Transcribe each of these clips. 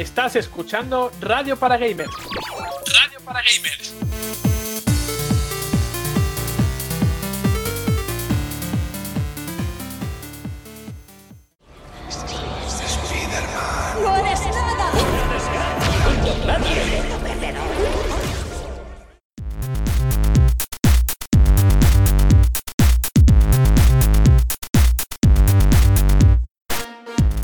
Estás escuchando Radio para Gamers. Radio para Gamers. ¡No eres nada!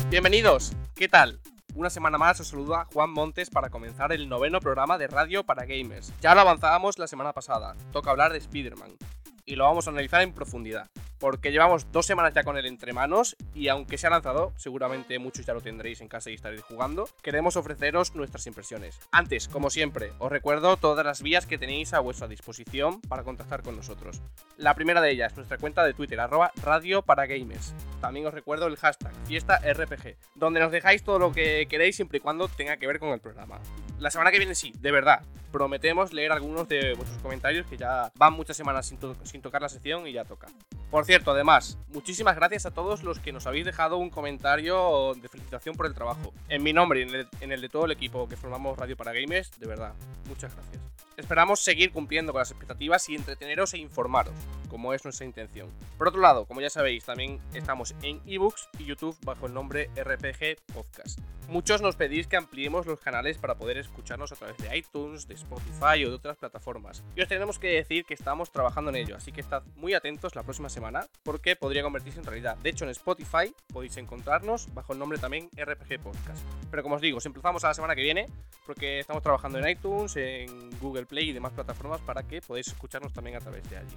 Bienvenidos, ¿qué tal? Una semana más os saluda Juan Montes para comenzar el noveno programa de radio para gamers. Ya lo avanzábamos la semana pasada, toca hablar de Spider-Man y lo vamos a analizar en profundidad, porque llevamos dos semanas ya con él entre manos y aunque se ha lanzado, seguramente muchos ya lo tendréis en casa y estaréis jugando, queremos ofreceros nuestras impresiones. Antes, como siempre, os recuerdo todas las vías que tenéis a vuestra disposición para contactar con nosotros. La primera de ellas, nuestra cuenta de Twitter, arroba radio para gamers. También os recuerdo el hashtag fiesta RPG, donde nos dejáis todo lo que queréis siempre y cuando tenga que ver con el programa. La semana que viene sí, de verdad, prometemos leer algunos de vuestros comentarios que ya van muchas semanas sin tocar la sección y ya toca. Por cierto, además, muchísimas gracias a todos los que nos habéis dejado un comentario de felicitación por el trabajo. En mi nombre y en el, de todo el equipo que formamos Radio para Gamers, de verdad, muchas gracias. Esperamos seguir cumpliendo con las expectativas y entreteneros e informaros, como es nuestra intención. Por otro lado, como ya sabéis, también estamos en ebooks y YouTube bajo el nombre RPG Podcast. Muchos nos pedís que ampliemos los canales para poder escucharnos a través de iTunes, de Spotify o de otras plataformas. Y os tenemos que decir que estamos trabajando en ello, así que estad muy atentos la próxima semana porque podría convertirse en realidad. De hecho, en Spotify podéis encontrarnos bajo el nombre también RPG Podcast. Pero como os digo, os a la semana que viene porque estamos trabajando en iTunes, en Google Play y demás plataformas para que podáis escucarnos también a través de allí.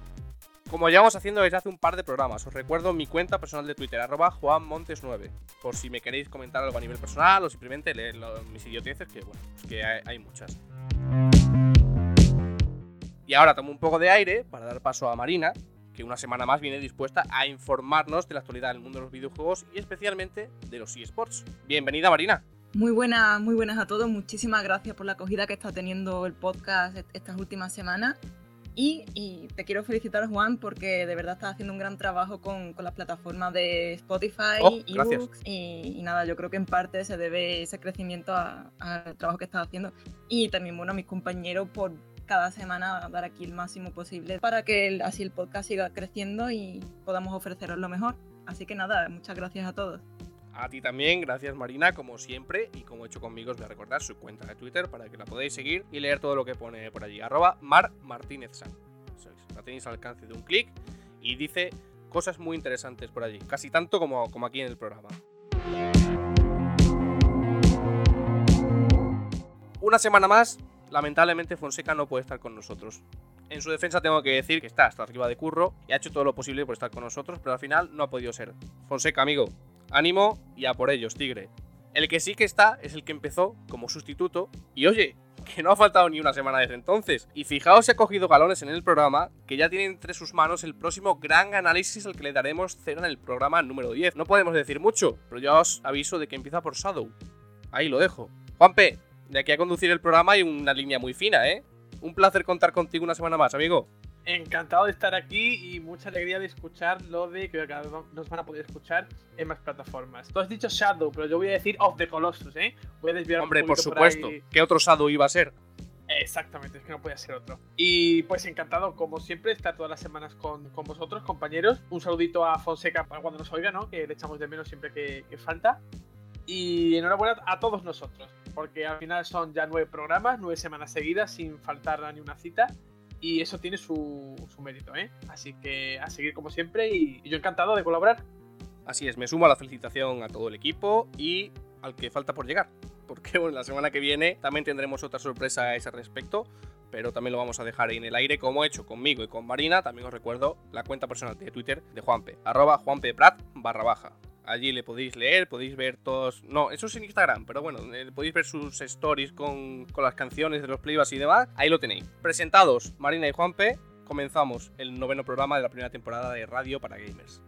Como llevamos haciendo desde hace un par de programas, os recuerdo mi cuenta personal de Twitter, arroba juanmontes9, por si me queréis comentar algo a nivel personal o simplemente leer mis idioteces, que bueno, pues que hay muchas. Y ahora tomo un poco de aire para dar paso a Marina, que una semana más viene dispuesta a informarnos de la actualidad del mundo de los videojuegos y especialmente de los eSports. Bienvenida Marina. Muy buenas, muy buenas a todos. Muchísimas gracias por la acogida que está teniendo el podcast est- estas últimas semanas. Y, y te quiero felicitar, Juan, porque de verdad estás haciendo un gran trabajo con, con las plataformas de Spotify, Oh, ebooks. Y, y nada, yo creo que en parte se debe ese crecimiento al trabajo que estás haciendo. Y también, bueno, a mis compañeros por cada semana dar aquí el máximo posible para que así el podcast siga creciendo y podamos ofreceros lo mejor. Así que nada, muchas gracias a todos. A ti también, gracias Marina, como siempre, y como he hecho conmigo, os voy a recordar su cuenta de Twitter para que la podáis seguir y leer todo lo que pone por allí. Arroba Mar Martínez San. La tenéis al alcance de un clic y dice cosas muy interesantes por allí, casi tanto como, como aquí en el programa. Una semana más, lamentablemente Fonseca no puede estar con nosotros. En su defensa tengo que decir que está hasta arriba de curro y ha hecho todo lo posible por estar con nosotros, pero al final no ha podido ser. Fonseca, amigo, ánimo y a por ellos, tigre. El que sí que está es el que empezó como sustituto y oye, que no ha faltado ni una semana desde entonces. Y fijaos si ha cogido galones en el programa, que ya tiene entre sus manos el próximo gran análisis al que le daremos cero en el programa número 10. No podemos decir mucho, pero ya os aviso de que empieza por Shadow. Ahí lo dejo. Juanpe, de aquí a conducir el programa hay una línea muy fina, ¿eh? Un placer contar contigo una semana más, amigo. Encantado de estar aquí y mucha alegría de escuchar lo de que nos van a poder escuchar en más plataformas. Tú has dicho Shadow, pero yo voy a decir Of the Colossus, ¿eh? Voy a desviar un Hombre, por supuesto. ahí. ¿Qué otro Shadow iba a ser? Exactamente, es que no podía ser otro. Y pues encantado, como siempre, estar todas las semanas con, con vosotros, compañeros. Un saludito a Fonseca para cuando nos oiga, ¿no? Que le echamos de menos siempre que, que falta. Y enhorabuena a todos nosotros, porque al final son ya nueve programas, nueve semanas seguidas, sin faltar a ni una cita. Y eso tiene su, su mérito, ¿eh? Así que a seguir como siempre y, yo encantado de colaborar. Así es, me sumo a la felicitación a todo el equipo y al que falta por llegar. Porque bueno, la semana que viene también tendremos otra sorpresa a ese respecto, pero también lo vamos a dejar en el aire como he hecho conmigo y con Marina. También os recuerdo la cuenta personal de Twitter de Juanpe, arroba juanpeprat barra baja. Allí le podéis leer, podéis ver todos... No, eso es en Instagram, pero bueno, eh, podéis ver sus stories con, con las canciones de los playbacks y demás. Ahí lo tenéis. Presentados, Marina y Juanpe, comenzamos el noveno programa de la primera temporada de Radio para Gamers.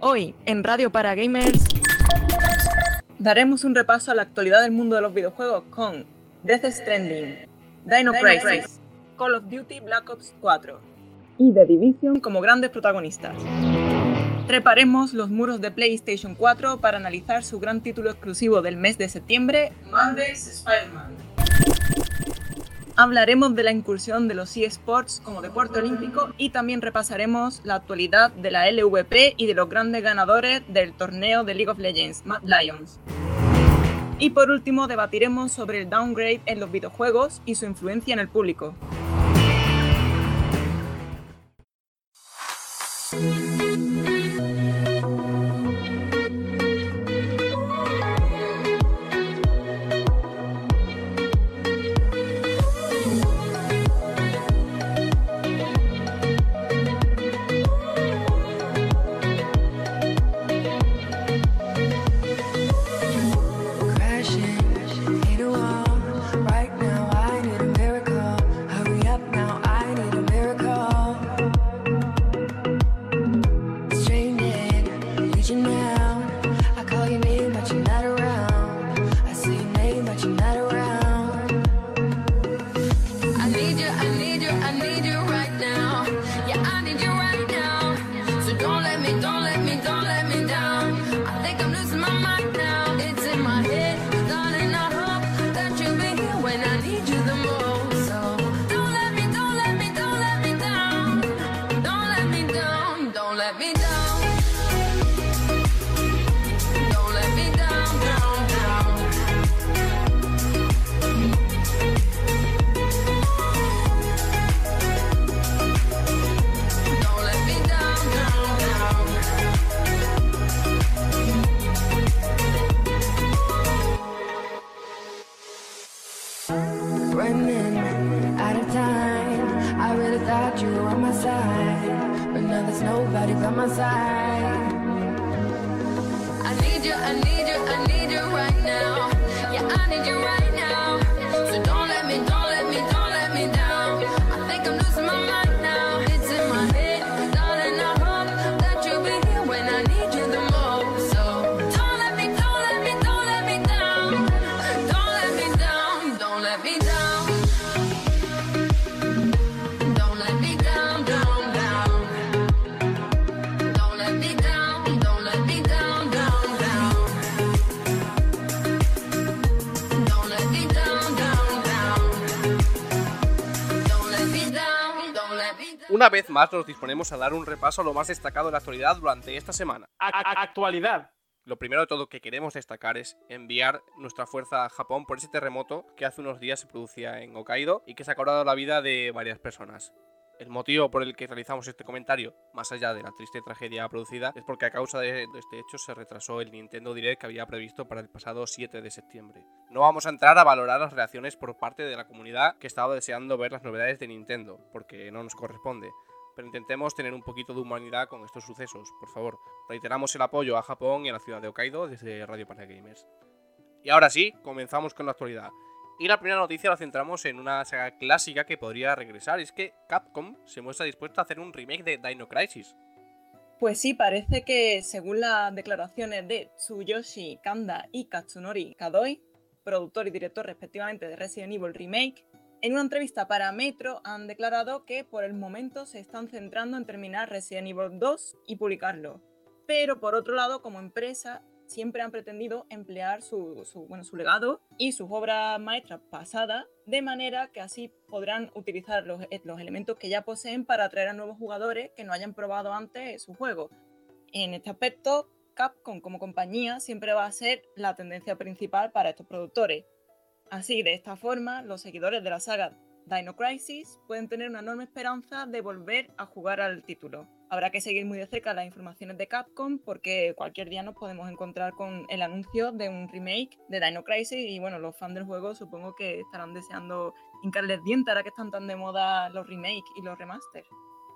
Hoy, en Radio para Gamers, daremos un repaso a la actualidad del mundo de los videojuegos con Death Stranding, Dino Crisis, Call of Duty Black Ops 4 y The Division como grandes protagonistas. treparemos los muros de PlayStation 4 para analizar su gran título exclusivo del mes de septiembre, Mondays Spider-Man. Hablaremos de la incursión de los eSports como deporte olímpico y también repasaremos la actualidad de la LVP y de los grandes ganadores del torneo de League of Legends, Mad Lions. Y por último debatiremos sobre el downgrade en los videojuegos y su influencia en el público. Thank you. everybody by my side. I need you, I need you, I need you right now. Yeah, I need you right now. Una vez más nos disponemos a dar un repaso a lo más destacado de la actualidad durante esta semana. actualidad. Lo primero de todo que queremos destacar es enviar nuestra fuerza a Japón por ese terremoto que hace unos días se producía en Hokkaido y que se ha cobrado la vida de varias personas. El motivo por el que realizamos este comentario, más allá de la triste tragedia producida, es porque a causa de este hecho se retrasó el Nintendo Direct que había previsto para el pasado 7 de septiembre. No vamos a entrar a valorar las reacciones por parte de la comunidad que estaba deseando ver las novedades de Nintendo, porque no nos corresponde. Pero intentemos tener un poquito de humanidad con estos sucesos, por favor. Reiteramos el apoyo a Japón y a la ciudad de Hokkaido desde Radio Para Gamers. Y ahora sí, comenzamos con la actualidad. Y la primera noticia la centramos en una saga clásica que podría regresar, es que Capcom se muestra dispuesta a hacer un remake de Dino Crisis. Pues sí, parece que según las declaraciones de Tsuyoshi Kanda y Katsunori Kadoi, productor y director respectivamente de Resident Evil Remake, en una entrevista para Metro han declarado que por el momento se están centrando en terminar Resident Evil 2 y publicarlo. Pero por otro lado, como empresa, siempre han pretendido emplear su, bueno, su legado y sus obras maestras pasadas de manera que así podrán utilizar los, eh, los, elementos que ya poseen para atraer a nuevos jugadores que no hayan probado antes su juego. En este aspecto, Capcom como compañía siempre va a ser la tendencia principal para estos productores. Así, de esta forma, los seguidores de la saga Dino Crisis pueden tener una enorme esperanza de volver a jugar al título habrá que seguir muy de cerca las informaciones de Capcom porque cualquier día nos podemos encontrar con el anuncio de un remake de Dino Crisis y bueno, los fans del juego supongo que estarán deseando hincarles dientes ahora que están tan de moda los remakes y los remasters.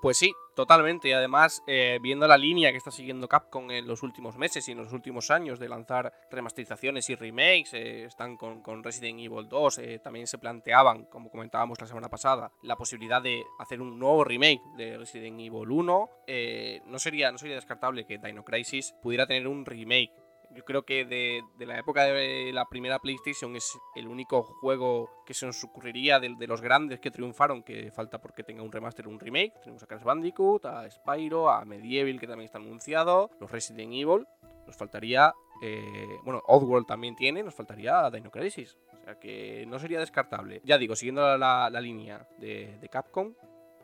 Pues sí, totalmente. Y además, eh, viendo la línea que está siguiendo Capcom en los últimos meses y en los últimos años de lanzar remasterizaciones y remakes, eh, están con, Resident Evil 2, eh, también se planteaban, como comentábamos la semana pasada, la posibilidad de hacer un nuevo remake de Resident Evil 1. no, sería, no sería descartable que Dino Crisis pudiera tener un remake Yo creo que de, la época de la primera PlayStation es el único juego que se nos ocurriría de, los grandes que triunfaron, que falta porque tenga un remaster o un remake. Tenemos a Crash Bandicoot, a Spyro, a Medieval, que también está anunciado, los Resident Evil. Nos faltaría, eh, bueno, Oddworld también tiene, nos faltaría Dino Crisis. O sea que no sería descartable. Ya digo, siguiendo la, línea de, de Capcom,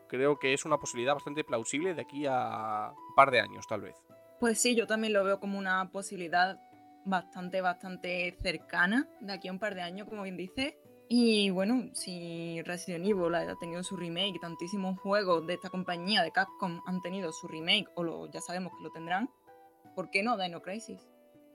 creo que es una posibilidad bastante plausible de aquí a un par de años, tal vez. Pues sí, yo también lo veo como una posibilidad bastante, bastante cercana de aquí a un par de años, como bien dice. Y bueno, si Resident Evil ha tenido su remake, tantísimos juegos de esta compañía de Capcom han tenido su remake, o lo, ya sabemos que lo tendrán, ¿por qué no Dino Crisis?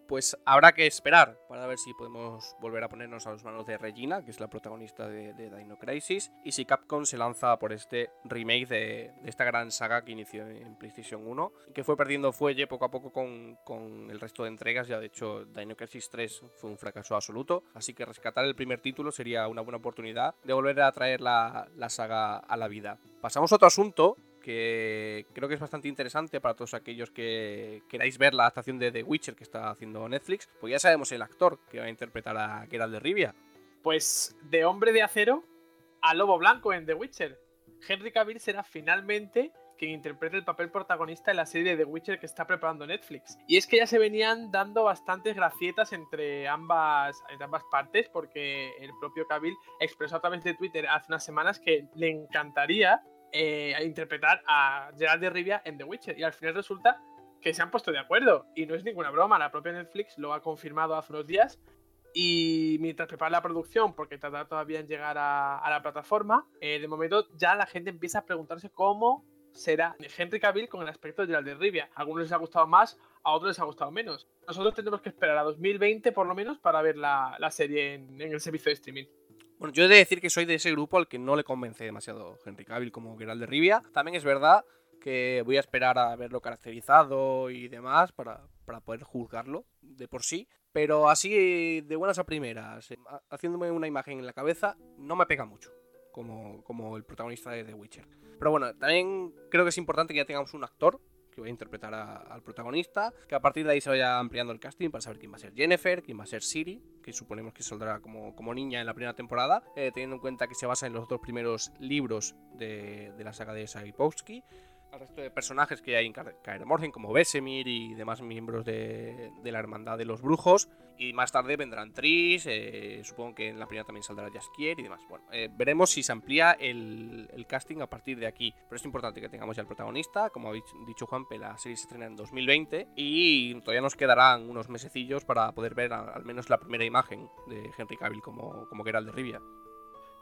Pues habrá que esperar para ver si podemos volver a ponernos a las manos de Regina, que es la protagonista de, Dino Crisis, y si Capcom se lanza por este remake de, esta gran saga que inició en PlayStation 1, que fue perdiendo fuelle poco a poco con, el resto de entregas, ya de hecho Dino Crisis 3 fue un fracaso absoluto, así que rescatar el primer título sería una buena oportunidad de volver a traer la, la saga a la vida. Pasamos a otro asunto que creo que es bastante interesante para todos aquellos que queráis ver la adaptación de The Witcher que está haciendo Netflix, pues ya sabemos el actor que va a interpretar a Geralt de Rivia. Pues de hombre de acero a lobo blanco en The Witcher. Henry Cavill será finalmente quien interprete el papel protagonista en la serie de The Witcher que está preparando Netflix. Y es que ya se venían dando bastantes gracietas entre ambas, entre ambas partes, porque el propio Cavill expresó a través de Twitter hace unas semanas que le encantaría eh, a interpretar a Gerald de Rivia en The Witcher. Y al final resulta que se han puesto de acuerdo. Y no es ninguna broma, la propia Netflix lo ha confirmado hace unos días. Y mientras prepara la producción, porque tarda todavía en llegar a, la plataforma, eh, de momento ya la gente empieza a preguntarse cómo será Henry Cavill con el aspecto de Gerald de Rivia. A algunos les ha gustado más, a otros les ha gustado menos. Nosotros tendremos que esperar a 2020 por lo menos para ver la, serie en el servicio de streaming. Bueno, yo he de decir que soy de ese grupo al que no le convence demasiado Henry Cavill como Geralt de Rivia. También es verdad que voy a esperar a verlo caracterizado y demás para, poder juzgarlo de por sí. Pero así, de buenas a primeras, eh, haciéndome una imagen en la cabeza, no me pega mucho como, como el protagonista de The Witcher. Pero bueno, también creo que es importante que ya tengamos un actor que va a interpretar al protagonista, que a partir de ahí se vaya ampliando el casting para saber quién va a ser Jennifer, quién va a ser Siri, que suponemos que saldrá como, como niña en la primera temporada, eh, teniendo en cuenta que se basa en los dos primeros libros de, de la saga de Sapkowski al resto de personajes que hay en Kaer Morhen, como Besemir y demás miembros de, la Hermandad de los Brujos. Y más tarde vendrán Tris, eh, supongo que en la primera también saldrá Jaskier y demás. Bueno, eh, veremos si se amplía el, casting a partir de aquí. Pero es importante que tengamos ya el protagonista. Como ha dicho Juanpe, la serie se estrena en 2020 y todavía nos quedarán unos mesecillos para poder ver al menos la primera imagen de Henry Cavill como, como Geralt de Rivia.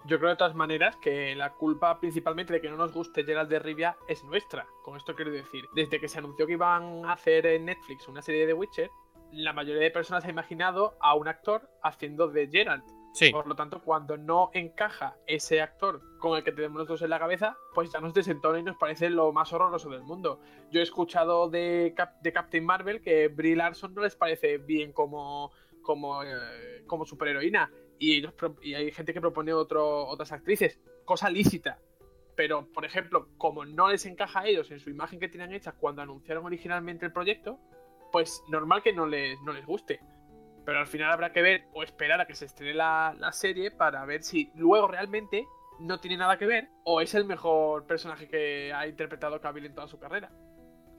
Yo creo de todas maneras que la culpa principalmente de que no nos guste Gerald de Rivia es nuestra. Con esto quiero decir, desde que se anunció que iban a hacer en Netflix una serie de The Witcher, la mayoría de personas ha imaginado a un actor haciendo de Gerald. Sí. Por lo tanto, cuando no encaja ese actor con el que tenemos nosotros en la cabeza, pues ya nos desentona y nos parece lo más horroroso del mundo. Yo he escuchado de, de Captain Marvel que Brie Larson no les parece bien como, como, eh, como superheroína y, hay gente que propone otro, otras actrices, cosa lícita. Pero, por ejemplo, como no les encaja a ellos en su imagen que tenían hecha cuando anunciaron originalmente el proyecto, pues normal que no les, no les guste. Pero al final habrá que ver o esperar a que se estrene la, la serie para ver si luego realmente no tiene nada que ver o es el mejor personaje que ha interpretado Cavill en toda su carrera.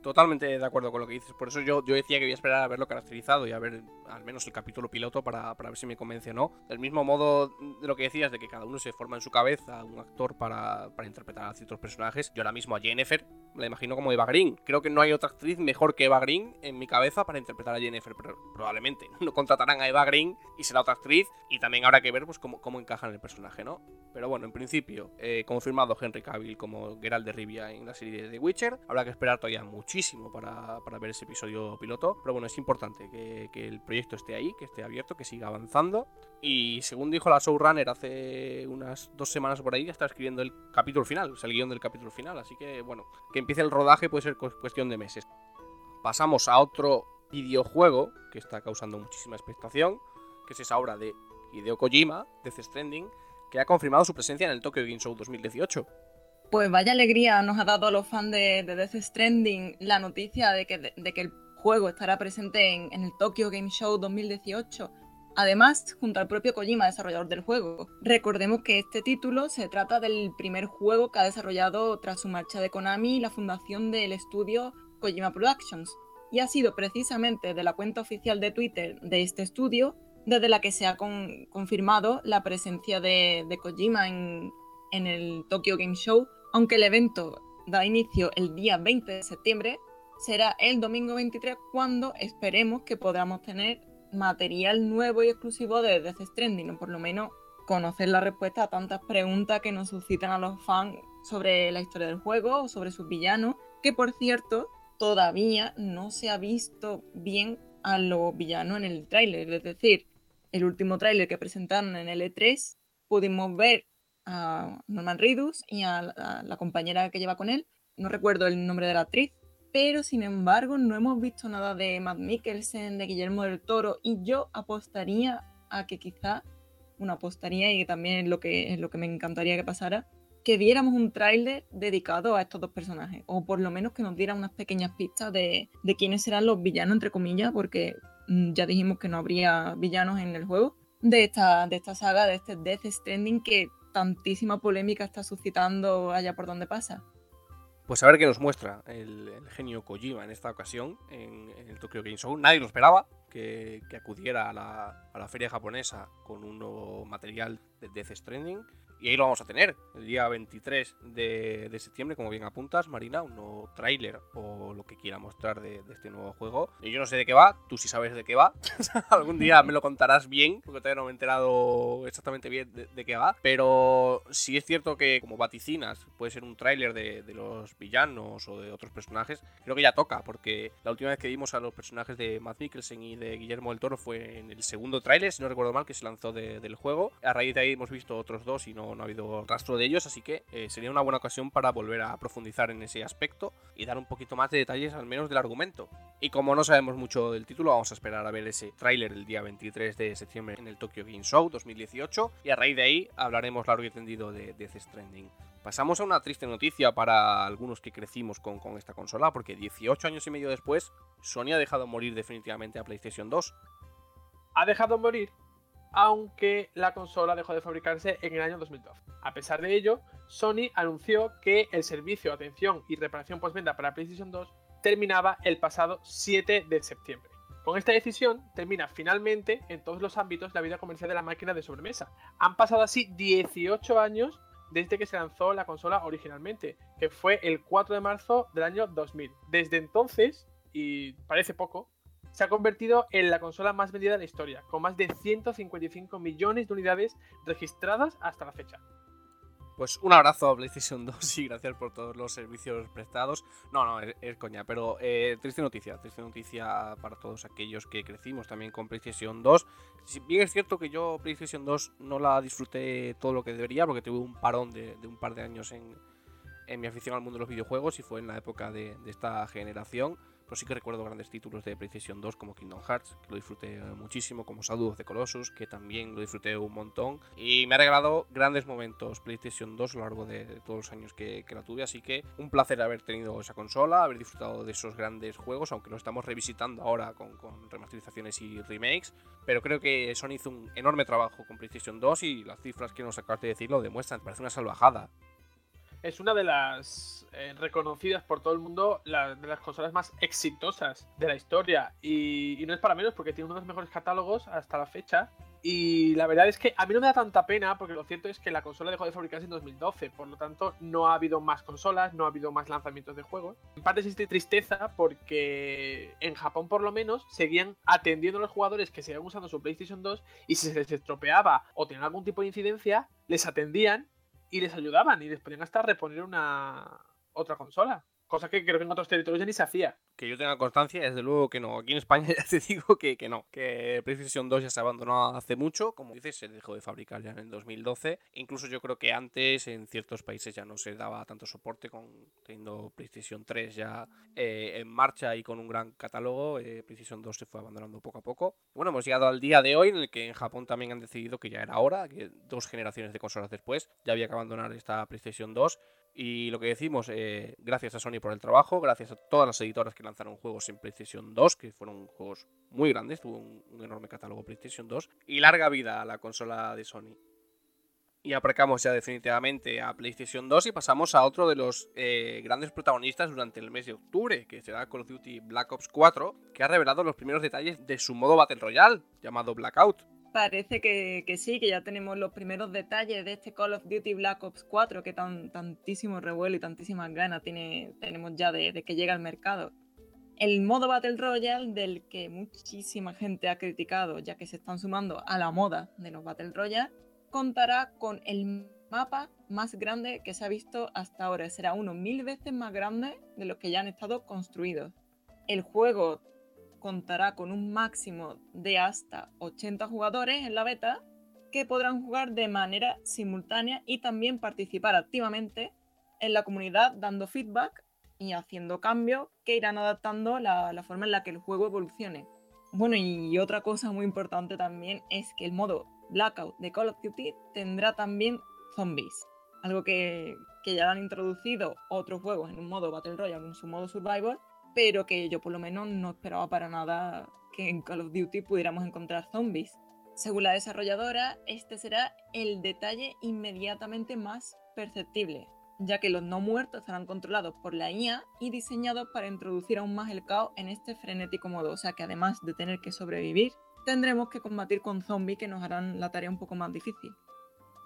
Totalmente de acuerdo con lo que dices. Por eso yo, yo decía que voy a esperar a verlo caracterizado y a ver al menos el capítulo piloto para, para ver si me convence o no. Del mismo modo de lo que decías, de que cada uno se forma en su cabeza un actor para, para interpretar a ciertos personajes. Yo ahora mismo a Jennifer la imagino como Eva Green. Creo que no hay otra actriz mejor que Eva Green en mi cabeza para interpretar a Jennifer, pero probablemente no contratarán a Eva Green y será otra actriz. Y también habrá que ver pues, cómo, cómo encaja en el personaje, ¿no? Pero bueno, en principio, eh, confirmado Henry Cavill como Geralt de Rivia en la serie de The Witcher. Habrá que esperar todavía mucho muchísimo para, ver ese episodio piloto. Pero bueno, es importante que, el proyecto esté ahí, que esté abierto, que siga avanzando. Y según dijo la showrunner hace unas dos semanas por ahí, está escribiendo el capítulo final, o el guion del capítulo final. Así que bueno, que empiece el rodaje puede ser cuestión de meses. Pasamos a otro videojuego que está causando muchísima expectación, que es esa obra de Hideo Kojima, Death Stranding, que ha confirmado su presencia en el Tokyo Game Show 2018. Pues vaya alegría nos ha dado a los fans de, Death Stranding la noticia de que, de, que el juego estará presente en, el Tokyo Game Show 2018 Además, junto al propio Kojima, desarrollador del juego. Recordemos que este título se trata del primer juego que ha desarrollado tras su marcha de Konami la fundación del estudio Kojima Productions. Y ha sido precisamente de la cuenta oficial de Twitter de este estudio desde la que se ha confirmado la presencia de, Kojima en el Tokyo Game Show, aunque el evento da inicio el día 20 de septiembre, será el domingo 23 cuando esperemos que podamos tener material nuevo y exclusivo de Death Stranding, o por lo menos conocer la respuesta a tantas preguntas que nos suscitan a los fans sobre la historia del juego o sobre sus villanos, que por cierto todavía no se ha visto bien a los villanos en el tráiler, es decir, el último tráiler que presentaron en el E3 pudimos ver a Norman Reedus y a la compañera que lleva con él, no recuerdo el nombre de la actriz, pero sin embargo no hemos visto nada de Matt Mikkelsen, de Guillermo del Toro, y yo apostaría a que quizá, una apostaría y también es lo que, es lo que me encantaría que pasara, que viéramos un tráiler dedicado a estos dos personajes, o por lo menos que nos diera unas pequeñas pistas de, de quiénes serán los villanos, entre comillas, porque mm, ya dijimos que no habría villanos en el juego, de esta, de esta saga, de este Death Stranding que tantísima polémica está suscitando allá por donde pasa. Pues a ver qué nos muestra el, genio Kojima en esta ocasión en, el Tokyo Game Show. Nadie lo esperaba que, acudiera a la, a la, feria japonesa con un nuevo material de Death Stranding. Y ahí lo vamos a tener, el día 23 de, septiembre, como bien apuntas, Marina, un nuevo tráiler o lo que quiera mostrar de, este nuevo juego. Y yo no sé de qué va, tú sí sabes de qué va. Algún día me lo contarás bien, porque todavía no me he enterado exactamente bien de, qué va. Pero sí es cierto que, como vaticinas, puede ser un tráiler de, los villanos o de otros personajes, creo que ya toca, porque la última vez que vimos a los personajes de Matt Mikkelsen y de Guillermo del Toro fue en el segundo tráiler, si no recuerdo mal, que se lanzó del juego. A raíz de ahí hemos visto otros dos y no no, ha habido rastro de ellos, así que eh, sería una buena ocasión para volver a profundizar en ese aspecto y dar un poquito más de detalles al menos del argumento. Y como no sabemos mucho del título, vamos a esperar a ver ese tráiler el día 23 de septiembre en el Tokyo Game Show 2018 y a raíz de ahí hablaremos largo y tendido de Death Stranding. Pasamos a una triste noticia para algunos que crecimos con, con, esta consola, porque 18 años y medio después, Sony ha dejado morir definitivamente a PlayStation 2. ¿Ha dejado morir? Aunque la consola dejó de fabricarse en el año 2012. A pesar de ello, Sony anunció que el servicio de atención y reparación postventa para PlayStation 2 terminaba el pasado 7 de septiembre. Con esta decisión termina finalmente en todos los ámbitos la vida comercial de la máquina de sobremesa. Han pasado así 18 años desde que se lanzó la consola originalmente, que fue el 4 de marzo del año 2000. Desde entonces, y parece poco, se ha convertido en la consola más vendida de la historia, con más de 155 millones de unidades registradas hasta la fecha. Pues un abrazo a PlayStation 2 y gracias por todos los servicios prestados. No, no, es, coña, pero eh, triste noticia, triste noticia para todos aquellos que crecimos también con PlayStation 2. Si bien es cierto que yo PlayStation 2 no la disfruté todo lo que debería porque tuve un parón de, un par de años en, mi afición al mundo de los videojuegos y fue en la época de esta generación. Pero sí que recuerdo grandes títulos de PlayStation 2 como Kingdom Hearts, que lo disfruté muchísimo, como Shadow of the Colossus, que también lo disfruté un montón. Y me ha regalado grandes momentos PlayStation 2 a lo largo de, todos los años que, la tuve. Así que un placer haber tenido esa consola, haber disfrutado de esos grandes juegos, aunque lo estamos revisitando ahora con, con remasterizaciones y remakes. Pero creo que Sony hizo un enorme trabajo con PlayStation 2 y las cifras que nos acabas de decir lo demuestran. Parece una salvajada es una de las eh, reconocidas por todo el mundo, de las consolas más exitosas de la historia. Y, no es para menos porque tiene uno de los mejores catálogos hasta la fecha. Y la verdad es que a mí no me da tanta pena porque lo cierto es que la consola dejó de fabricarse en 2012. Por lo tanto, no ha habido más consolas, no ha habido más lanzamientos de juegos. En parte existe tristeza porque en Japón por lo menos seguían atendiendo a los jugadores que seguían usando su PlayStation 2 y si se les estropeaba o tenían algún tipo de incidencia, les atendían y les ayudaban y les podían hasta reponer una otra consola. Cosa que creo que en otros territorios ya ni se hacía. Que yo tenga constancia, desde luego que no. Aquí en España ya te digo que, que no. Que PlayStation 2 ya se abandonó hace mucho. Como dices, se dejó de fabricar ya en el 2012. Incluso yo creo que antes en ciertos países ya no se daba tanto soporte con teniendo PlayStation 3 ya eh, en marcha y con un gran catálogo. Eh, PlayStation 2 se fue abandonando poco a poco. Bueno, hemos llegado al día de hoy en el que en Japón también han decidido que ya era hora, que dos generaciones de consolas después ya había que abandonar esta PlayStation 2 y lo que decimos, eh, gracias a Sony por el trabajo, gracias a todas las editoras que lanzaron juegos en PlayStation 2, que fueron juegos muy grandes, tuvo un, enorme catálogo PlayStation 2, y larga vida a la consola de Sony. Y aparcamos ya definitivamente a PlayStation 2 y pasamos a otro de los eh, grandes protagonistas durante el mes de octubre, que será Call of Duty Black Ops 4, que ha revelado los primeros detalles de su modo Battle Royale, llamado Blackout. Parece que, sí, que ya tenemos los primeros detalles de este Call of Duty Black Ops 4, que tan, tantísimo revuelo y tantísimas ganas tiene, tenemos ya de, de que llegue al mercado. El modo Battle Royale del que muchísima gente ha criticado, ya que se están sumando a la moda de los Battle Royale, contará con el mapa más grande que se ha visto hasta ahora. Será uno mil veces más grande de los que ya han estado construidos. El juego contará con un máximo de hasta 80 jugadores en la beta que podrán jugar de manera simultánea y también participar activamente en la comunidad dando feedback y haciendo cambios que irán adaptando la, forma en la que el juego evolucione. Bueno, y otra cosa muy importante también es que el modo Blackout de Call of Duty tendrá también zombies. Algo que, que ya han introducido otros juegos en un modo Battle Royale, en su modo Survival, pero que yo por lo menos no esperaba para nada que en Call of Duty pudiéramos encontrar zombies. Según la desarrolladora, este será el detalle inmediatamente más perceptible, ya que los no muertos estarán controlados por la IA y diseñados para introducir aún más el caos en este frenético modo, o sea que además de tener que sobrevivir, tendremos que combatir con zombies que nos harán la tarea un poco más difícil.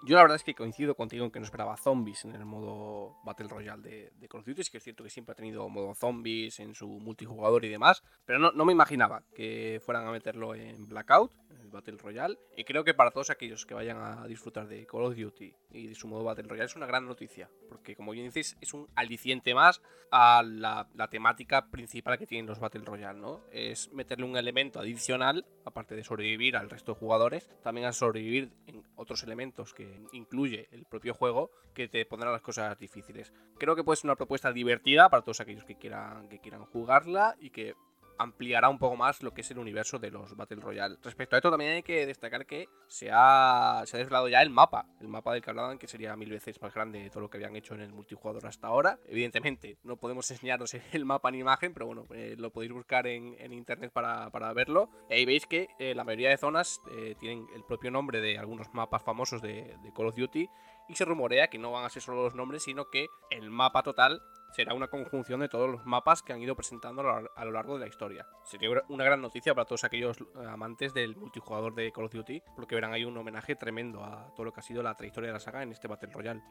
Yo la verdad es que coincido contigo en que no esperaba zombies en el modo Battle Royale de, de Call of Duty. Es que es cierto que siempre ha tenido modo zombies en su multijugador y demás. Pero no, no me imaginaba que fueran a meterlo en Blackout, en el Battle Royale. Y creo que para todos aquellos que vayan a disfrutar de Call of Duty y de su modo Battle Royale es una gran noticia. Porque como bien dices, es un aliciente más a la, la temática principal que tienen los Battle Royale, ¿no? Es meterle un elemento adicional, aparte de sobrevivir al resto de jugadores, también a sobrevivir en otros elementos que incluye el propio juego que te pondrá las cosas difíciles. Creo que puede ser una propuesta divertida para todos aquellos que quieran, que quieran jugarla y que ampliará un poco más lo que es el universo de los Battle Royale. Respecto a esto también hay que destacar que se ha, se ha desvelado ya el mapa, el mapa del que hablaban que sería mil veces más grande de todo lo que habían hecho en el multijugador hasta ahora. Evidentemente no podemos enseñaros el mapa en imagen, pero bueno, eh, lo podéis buscar en, internet para, para, verlo. Y ahí veis que eh, la mayoría de zonas eh, tienen el propio nombre de algunos mapas famosos de, de Call of Duty y se rumorea que no van a ser solo los nombres, sino que el mapa total será una conjunción de todos los mapas que han ido presentando a lo largo de la historia. Sería una gran noticia para todos aquellos amantes del multijugador de Call of Duty, porque verán ahí un homenaje tremendo a todo lo que ha sido la trayectoria de la saga en este Battle Royale.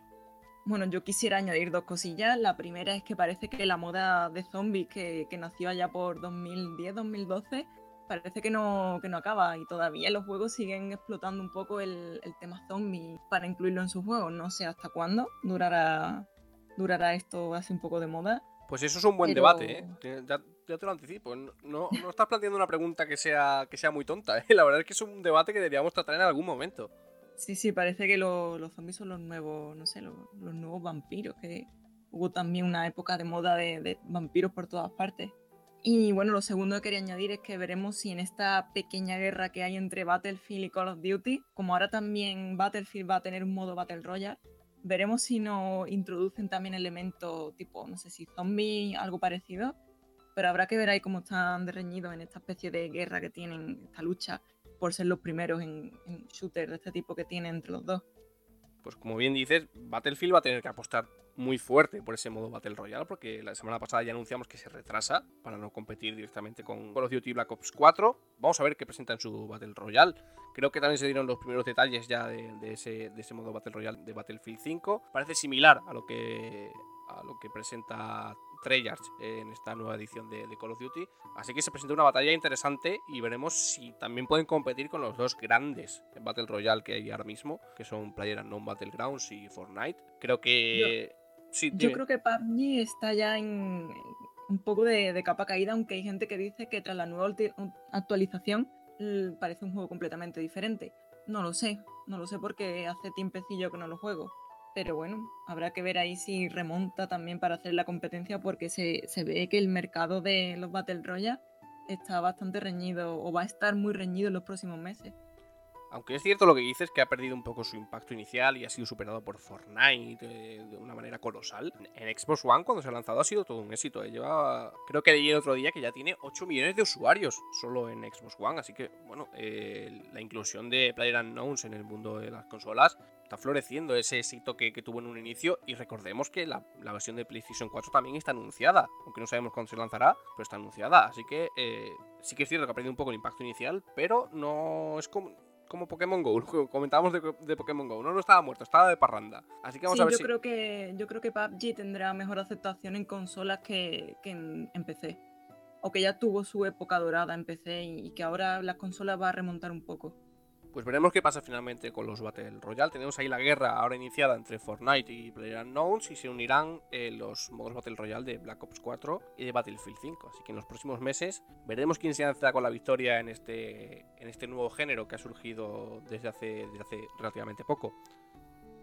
Bueno, yo quisiera añadir dos cosillas. La primera es que parece que la moda de zombies que, que nació allá por 2010-2012 parece que no, que no acaba y todavía los juegos siguen explotando un poco el, el tema zombie para incluirlo en sus juegos. No sé hasta cuándo durará, durará esto así un poco de moda. Pues eso es un buen Pero- debate, ¿eh? Ya, ya te lo anticipo. No, no, no estás planteando una pregunta que sea, que sea muy tonta, ¿eh? La verdad es que es un debate que deberíamos tratar en algún momento. Sí, sí, parece que lo- los zombies son los nuevos, no sé, los, los nuevos vampiros, que hubo también una época de moda de, de vampiros por todas partes. Y bueno, lo segundo que quería añadir es que veremos si en esta pequeña guerra que hay entre Battlefield y Call of Duty, como ahora también Battlefield va a tener un modo Battle Royale, veremos si no introducen también elementos tipo, no sé si zombie, algo parecido. Pero habrá que ver ahí cómo están reñidos en esta especie de guerra que tienen, esta lucha por ser los primeros en, en de este tipo que tienen entre los dos. Pues como bien dices, Battlefield va a tener que apostar muy fuerte por ese modo Battle Royale, porque la semana pasada ya anunciamos que se retrasa para no competir directamente con Call of Duty Black Ops 4. Vamos a ver qué presenta en su Battle Royale. Creo que también se dieron los primeros detalles ya de, ese, de ese modo Battle Royale de Battlefield 5. Parece similar a lo que, a lo que presenta Treyarch en esta nueva edición de, de Call of Duty. Así que se presenta una batalla interesante y veremos si también pueden competir con los dos grandes Battle Royale que hay ahora mismo, que son PlayerUnknown Battlegrounds y Fortnite. Creo que... sí, Yo creo que PUBG está ya en un poco de, de capa caída, aunque hay gente que dice que tras la nueva actualización parece un juego completamente diferente. No lo sé, no lo sé porque hace tiempecillo que no lo juego. Pero bueno, habrá que ver ahí si remonta también para hacer la competencia porque se, se ve que el mercado de los Battle Royale está bastante reñido o va a estar muy reñido en los próximos meses. Aunque es cierto lo que dices que ha perdido un poco su impacto inicial y ha sido superado por Fortnite eh, de una manera colosal. En Xbox One cuando se ha lanzado ha sido todo un éxito. Eh. Lleva, creo que leí el otro día que ya tiene 8 millones de usuarios solo en Xbox One. Así que, bueno, eh, la inclusión de PlayerUnknown's en el mundo de las consolas está floreciendo ese éxito que, tuvo en un inicio. Y recordemos que la, versión de PlayStation 4 también está anunciada. Aunque no sabemos cuándo se lanzará, pero está anunciada. Así que sí que es cierto que ha perdido un poco el impacto inicial, pero no es como como Pokémon Go, comentábamos de, Pokémon Go, no, no estaba muerto, estaba de parranda. Así que vamos a ver yo creo que yo creo que PUBG tendrá mejor aceptación en consolas que, en, PC. O que ya tuvo su época dorada en PC y que ahora las consolas va a remontar un poco. Pues veremos qué pasa finalmente con los Battle Royale. Tenemos ahí la guerra ahora iniciada entre Fortnite y PlayerUnknown's y se unirán eh, los modos Battle Royale de Black Ops 4 y de Battlefield 5. Así que en los próximos meses veremos quién se lanza con la victoria en este, en este nuevo género que ha surgido desde hace, desde hace relativamente poco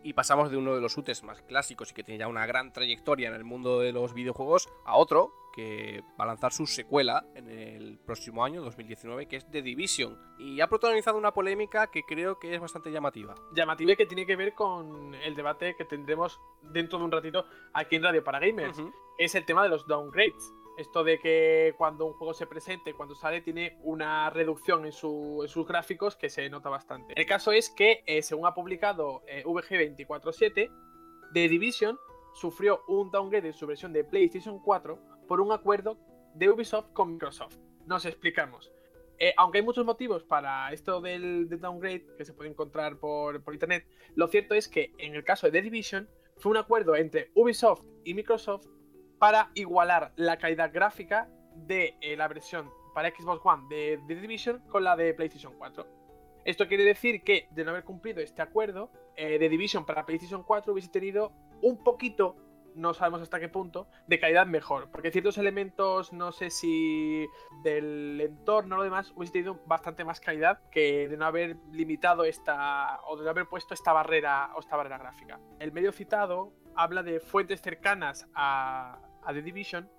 y pasamos de uno de los UTES más clásicos y que tiene ya una gran trayectoria en el mundo de los videojuegos a otro que va a lanzar su secuela en el próximo año, 2019, que es The Division. Y ha protagonizado una polémica que creo que es bastante llamativa. Llamativa y que tiene que ver con el debate que tendremos dentro de un ratito aquí en Radio para Gamers. Es el tema de los downgrades. Esto de que cuando un juego se presente, cuando sale, tiene una reducción en, sus gráficos que se nota bastante. El caso es que, eh, según ha publicado eh, VG247, The Division sufrió un downgrade en su versión de PlayStation 4 por un acuerdo de Ubisoft con Microsoft. Nos explicamos. Eh, aunque hay muchos motivos para esto del, downgrade que se puede encontrar por, por, internet, lo cierto es que en el caso de The Division fue un acuerdo entre Ubisoft y Microsoft para igualar la calidad gráfica de eh, la versión para Xbox One de The Division con la de PlayStation 4. Esto quiere decir que, de no haber cumplido este acuerdo, eh, The Division para PlayStation 4 hubiese tenido un poquito, no sabemos hasta qué punto, de calidad mejor. Porque ciertos elementos, no sé si del entorno o lo demás, hubiese tenido bastante más calidad que de no haber limitado esta, o de no haber puesto esta barrera o esta barrera gráfica. El medio citado habla de fuentes cercanas a, The Division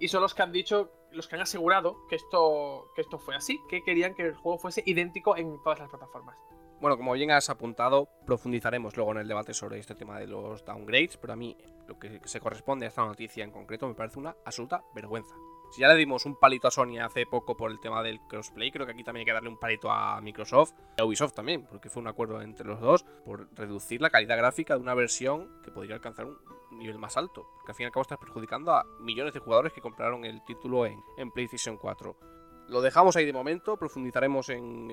y son los que han dicho, los que han asegurado que esto, que esto fue así, que querían que el juego fuese idéntico en todas las plataformas. Bueno, como bien has apuntado, profundizaremos luego en el debate sobre este tema de los downgrades, pero a mí lo que se corresponde a esta noticia en concreto me parece una absoluta vergüenza. Si ya le dimos un palito a Sony hace poco por el tema del crossplay, creo que aquí también hay que darle un palito a Microsoft y a Ubisoft también, porque fue un acuerdo entre los dos por reducir la calidad gráfica de una versión que podría alcanzar un nivel más alto. Porque al fin y al cabo estás perjudicando a millones de jugadores que compraron el título en, en PlayStation 4 lo dejamos ahí de momento, profundizaremos en,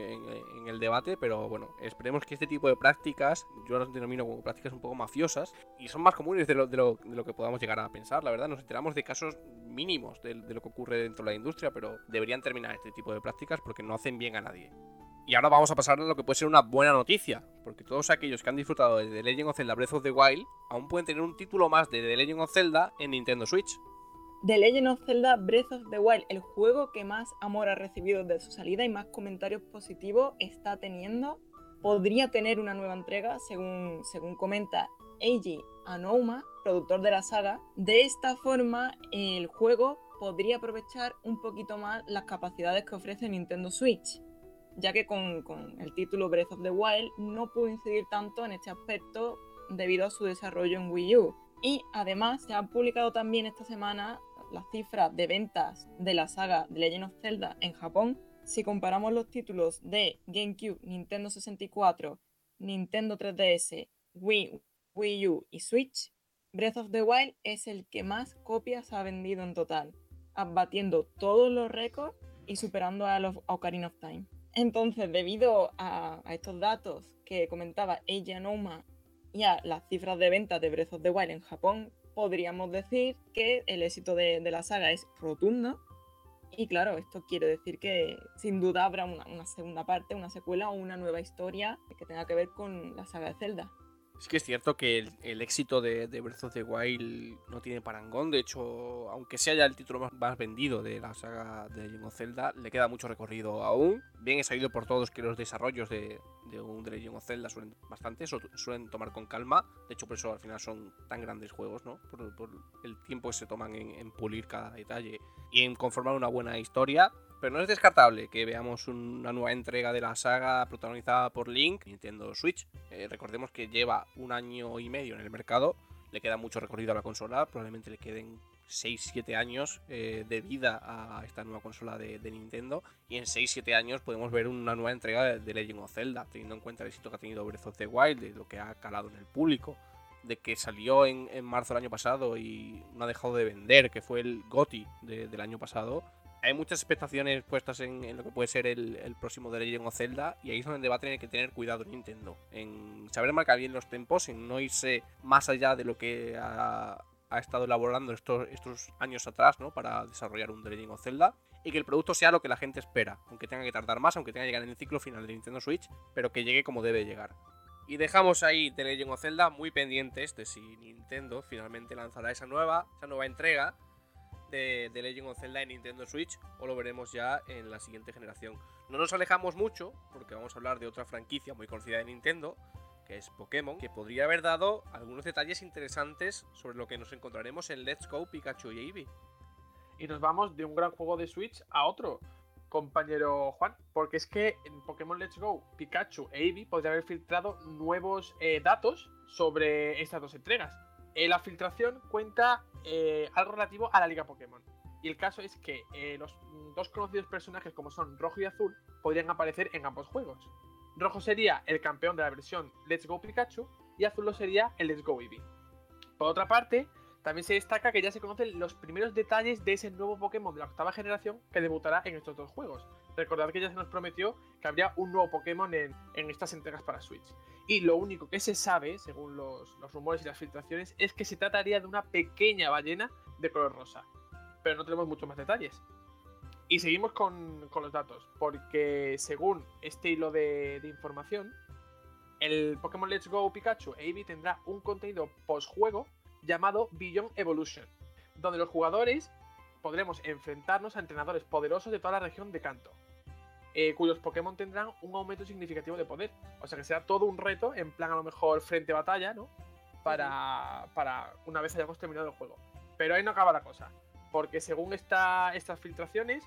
el debate, pero bueno, esperemos que este tipo de prácticas, yo las denomino como prácticas un poco mafiosas, y son más comunes de lo, de que podamos llegar a pensar, la verdad, nos enteramos de casos mínimos de, lo que ocurre dentro de la industria, pero deberían terminar este tipo de prácticas porque no hacen bien a nadie. Y ahora vamos a pasar a lo que puede ser una buena noticia, porque todos aquellos que han disfrutado de The Legend of Zelda Breath of the Wild aún pueden tener un título más de The Legend of Zelda en Nintendo Switch. The Legend of Zelda Breath of the Wild, el juego que más amor ha recibido desde su salida y más comentarios positivos está teniendo, podría tener una nueva entrega, según, según comenta Eiji Anouma, productor de la saga. De esta forma, el juego podría aprovechar un poquito más las capacidades que ofrece Nintendo Switch, ya que con, con el título Breath of the Wild no pudo incidir tanto en este aspecto debido a su desarrollo en Wii U. Y además se han publicado también esta semana las cifras de ventas de la saga de Legend of Zelda en Japón, si comparamos los títulos de GameCube, Nintendo 64, Nintendo 3DS, Wii, Wii U y Switch, Breath of the Wild es el que más copias ha vendido en total, abatiendo todos los récords y superando a los Ocarina of Time. Entonces, debido a, estos datos que comentaba Eiji Noma y a las cifras de ventas de Breath of the Wild en Japón, podríamos decir que el éxito de, la saga es rotundo. Y claro, esto quiere decir que sin duda habrá una, segunda parte, una secuela o una nueva historia que tenga que ver con la saga de Zelda. Es que es cierto que el, éxito de, Breath of the Wild no tiene parangón. De hecho, aunque sea ya el título más, vendido de la saga de Legend of Zelda, le queda mucho recorrido aún. Bien es sabido por todos que los desarrollos de, un The Legend of Zelda suelen bastante, suelen tomar con calma. De hecho, por eso al final son tan grandes juegos, ¿no? Por, el tiempo que se toman en, pulir cada detalle y en conformar una buena historia. Pero no es descartable que veamos una nueva entrega de la saga protagonizada por Link, Nintendo Switch. Eh, recordemos que lleva un año y medio en el mercado, le queda mucho recorrido a la consola, probablemente le queden 6-7 años eh, de vida a esta nueva consola de, Nintendo. Y en 6-7 años podemos ver una nueva entrega de, Legend of Zelda, teniendo en cuenta el éxito que ha tenido Breath of the Wild, de lo que ha calado en el público, de que salió en, marzo del año pasado y no ha dejado de vender, que fue el GOTI del año pasado hay muchas expectaciones puestas en, lo que puede ser el, próximo de Legend of Zelda y ahí es donde va a tener que tener cuidado Nintendo en saber marcar bien los tempos, en no irse más allá de lo que ha, estado elaborando estos, estos años atrás ¿no? para desarrollar un The Legend of Zelda y que el producto sea lo que la gente espera, aunque tenga que tardar más, aunque tenga que llegar en el ciclo final de Nintendo Switch, pero que llegue como debe llegar. Y dejamos ahí The Legend of Zelda muy pendientes de si Nintendo finalmente lanzará esa nueva, esa nueva entrega de, Legend of Zelda en Nintendo Switch o lo veremos ya en la siguiente generación. No nos alejamos mucho porque vamos a hablar de otra franquicia muy conocida de Nintendo, que es Pokémon, que podría haber dado algunos detalles interesantes sobre lo que nos encontraremos en Let's Go Pikachu y Eevee. Y nos vamos de un gran juego de Switch a otro, compañero Juan, porque es que en Pokémon Let's Go, Pikachu e Eevee podría haber filtrado nuevos eh, datos sobre estas dos entregas. Eh, la filtración cuenta eh, algo relativo a la Liga Pokémon. Y el caso es que eh, los dos conocidos personajes, como son Rojo y Azul, podrían aparecer en ambos juegos. Rojo sería el campeón de la versión Let's Go Pikachu y Azul lo sería el Let's Go Eevee. Por otra parte, también se destaca que ya se conocen los primeros detalles de ese nuevo Pokémon de la octava generación que debutará en estos dos juegos. Recordad que ya se nos prometió que habría un nuevo Pokémon en, estas entregas para Switch. Y lo único que se sabe, según los, rumores y las filtraciones, es que se trataría de una pequeña ballena de color rosa. Pero no tenemos muchos más detalles. Y seguimos con, los datos, porque según este hilo de, información, el Pokémon Let's Go Pikachu Eevee tendrá un contenido post-juego llamado Beyond Evolution, donde los jugadores podremos enfrentarnos a entrenadores poderosos de toda la región de Kanto, eh, cuyos Pokémon tendrán un aumento significativo de poder. O sea que será todo un reto, en plan a lo mejor frente a batalla, ¿no? Para, para una vez hayamos terminado el juego. Pero ahí no acaba la cosa, porque según esta, estas filtraciones,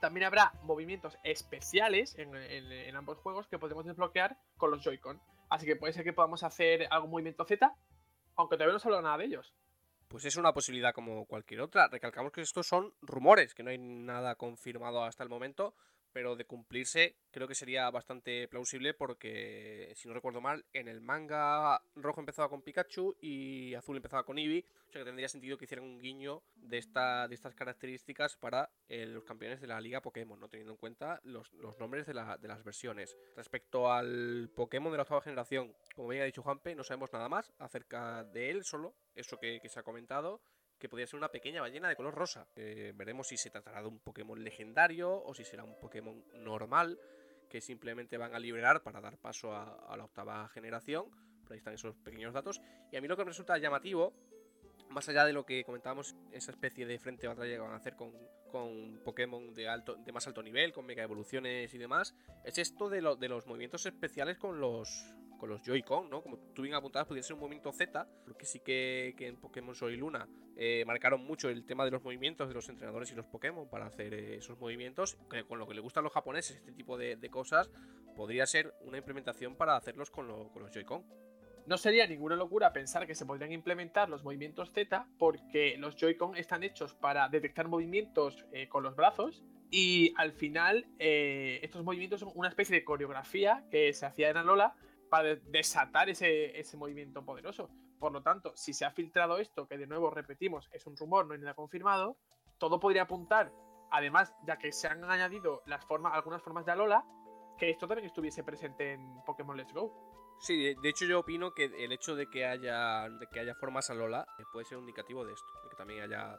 también habrá movimientos especiales en, en, ambos juegos que podemos desbloquear con los Joy-Con. Así que puede ser que podamos hacer algún movimiento Z, aunque todavía no se habla nada de ellos pues es una posibilidad como cualquier otra. Recalcamos que estos son rumores, que no hay nada confirmado hasta el momento, pero de cumplirse creo que sería bastante plausible porque, si no recuerdo mal, en el manga rojo empezaba con Pikachu y azul empezaba con Eevee, o sea que tendría sentido que hicieran un guiño de, esta, de estas características para los campeones de la liga Pokémon, no teniendo en cuenta los, nombres de, las versiones. Respecto al Pokémon de la octava generación, como bien ha dicho Juanpe, no sabemos nada más acerca de él, solo eso que se ha comentado que podría ser una pequeña ballena de color rosa. Veremos si se tratará de un Pokémon legendario o si será un Pokémon normal que simplemente van a liberar para dar paso a, la octava generación. Por ahí están esos pequeños datos. Y a mí lo que me resulta llamativo, más allá de lo que comentábamos, esa especie de frente de batalla que van a hacer con, Pokémon de, alto, de más alto nivel, con mega evoluciones y demás, es esto de los movimientos especiales con los, con los Joy-Con, ¿no? Como tú bien apuntabas, podría ser un movimiento Z, porque sí que, en Pokémon Sol y Luna eh, marcaron mucho el tema de los movimientos de los entrenadores y los Pokémon para hacer eh, esos movimientos, que con lo que le gustan los japoneses, este tipo de, cosas, podría ser una implementación para hacerlos con, con los Joy-Con. No sería ninguna locura pensar que se podrían implementar los movimientos Z porque los Joy-Con están hechos para detectar movimientos eh, con los brazos y al final estos movimientos son una especie de coreografía que se hacía en Alola para desatar ese, ese movimiento poderoso. Por lo tanto, si se ha filtrado esto, que de nuevo repetimos, es un rumor, no hay nada confirmado, todo podría apuntar, además, ya que se han añadido las formas, algunas formas de Alola, que esto también estuviese presente en Pokémon Let's Go. Sí, de hecho yo opino que el hecho de que haya, que haya formas Alola eh, puede ser un indicativo de esto, de que también haya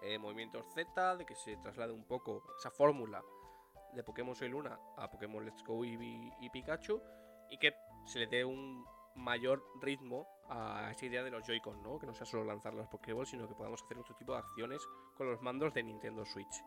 eh, movimientos Z, de que se traslade un poco esa fórmula de Pokémon Soy Luna a Pokémon Let's Go Eevee y Pikachu, y que se le dé un mayor ritmo a esa idea de los Joy-Con, ¿no? Que no sea solo lanzar las Pokéballs, sino que podamos hacer otro tipo de acciones con los mandos de Nintendo Switch.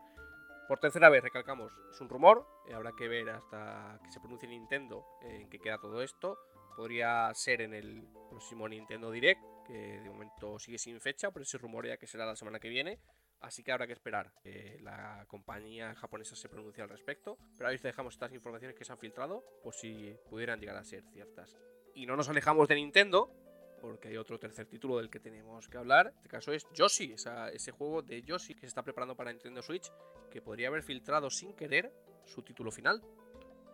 Por tercera vez, recalcamos, es un rumor, eh, habrá que ver hasta que se pronuncie Nintendo en qué queda todo esto. Podría ser en el próximo Nintendo Direct, que de momento sigue sin fecha, pero ese rumor ya que será la semana que viene. Así que habrá que esperar que la compañía japonesa se pronuncie al respecto. Pero ahí dejamos estas informaciones que se han filtrado por si pudieran llegar a ser ciertas. Y no nos alejamos de Nintendo, porque hay otro tercer título del que tenemos que hablar. En este caso es Yoshi, ese juego de Yoshi que se está preparando para Nintendo Switch, que podría haber filtrado sin querer su título final.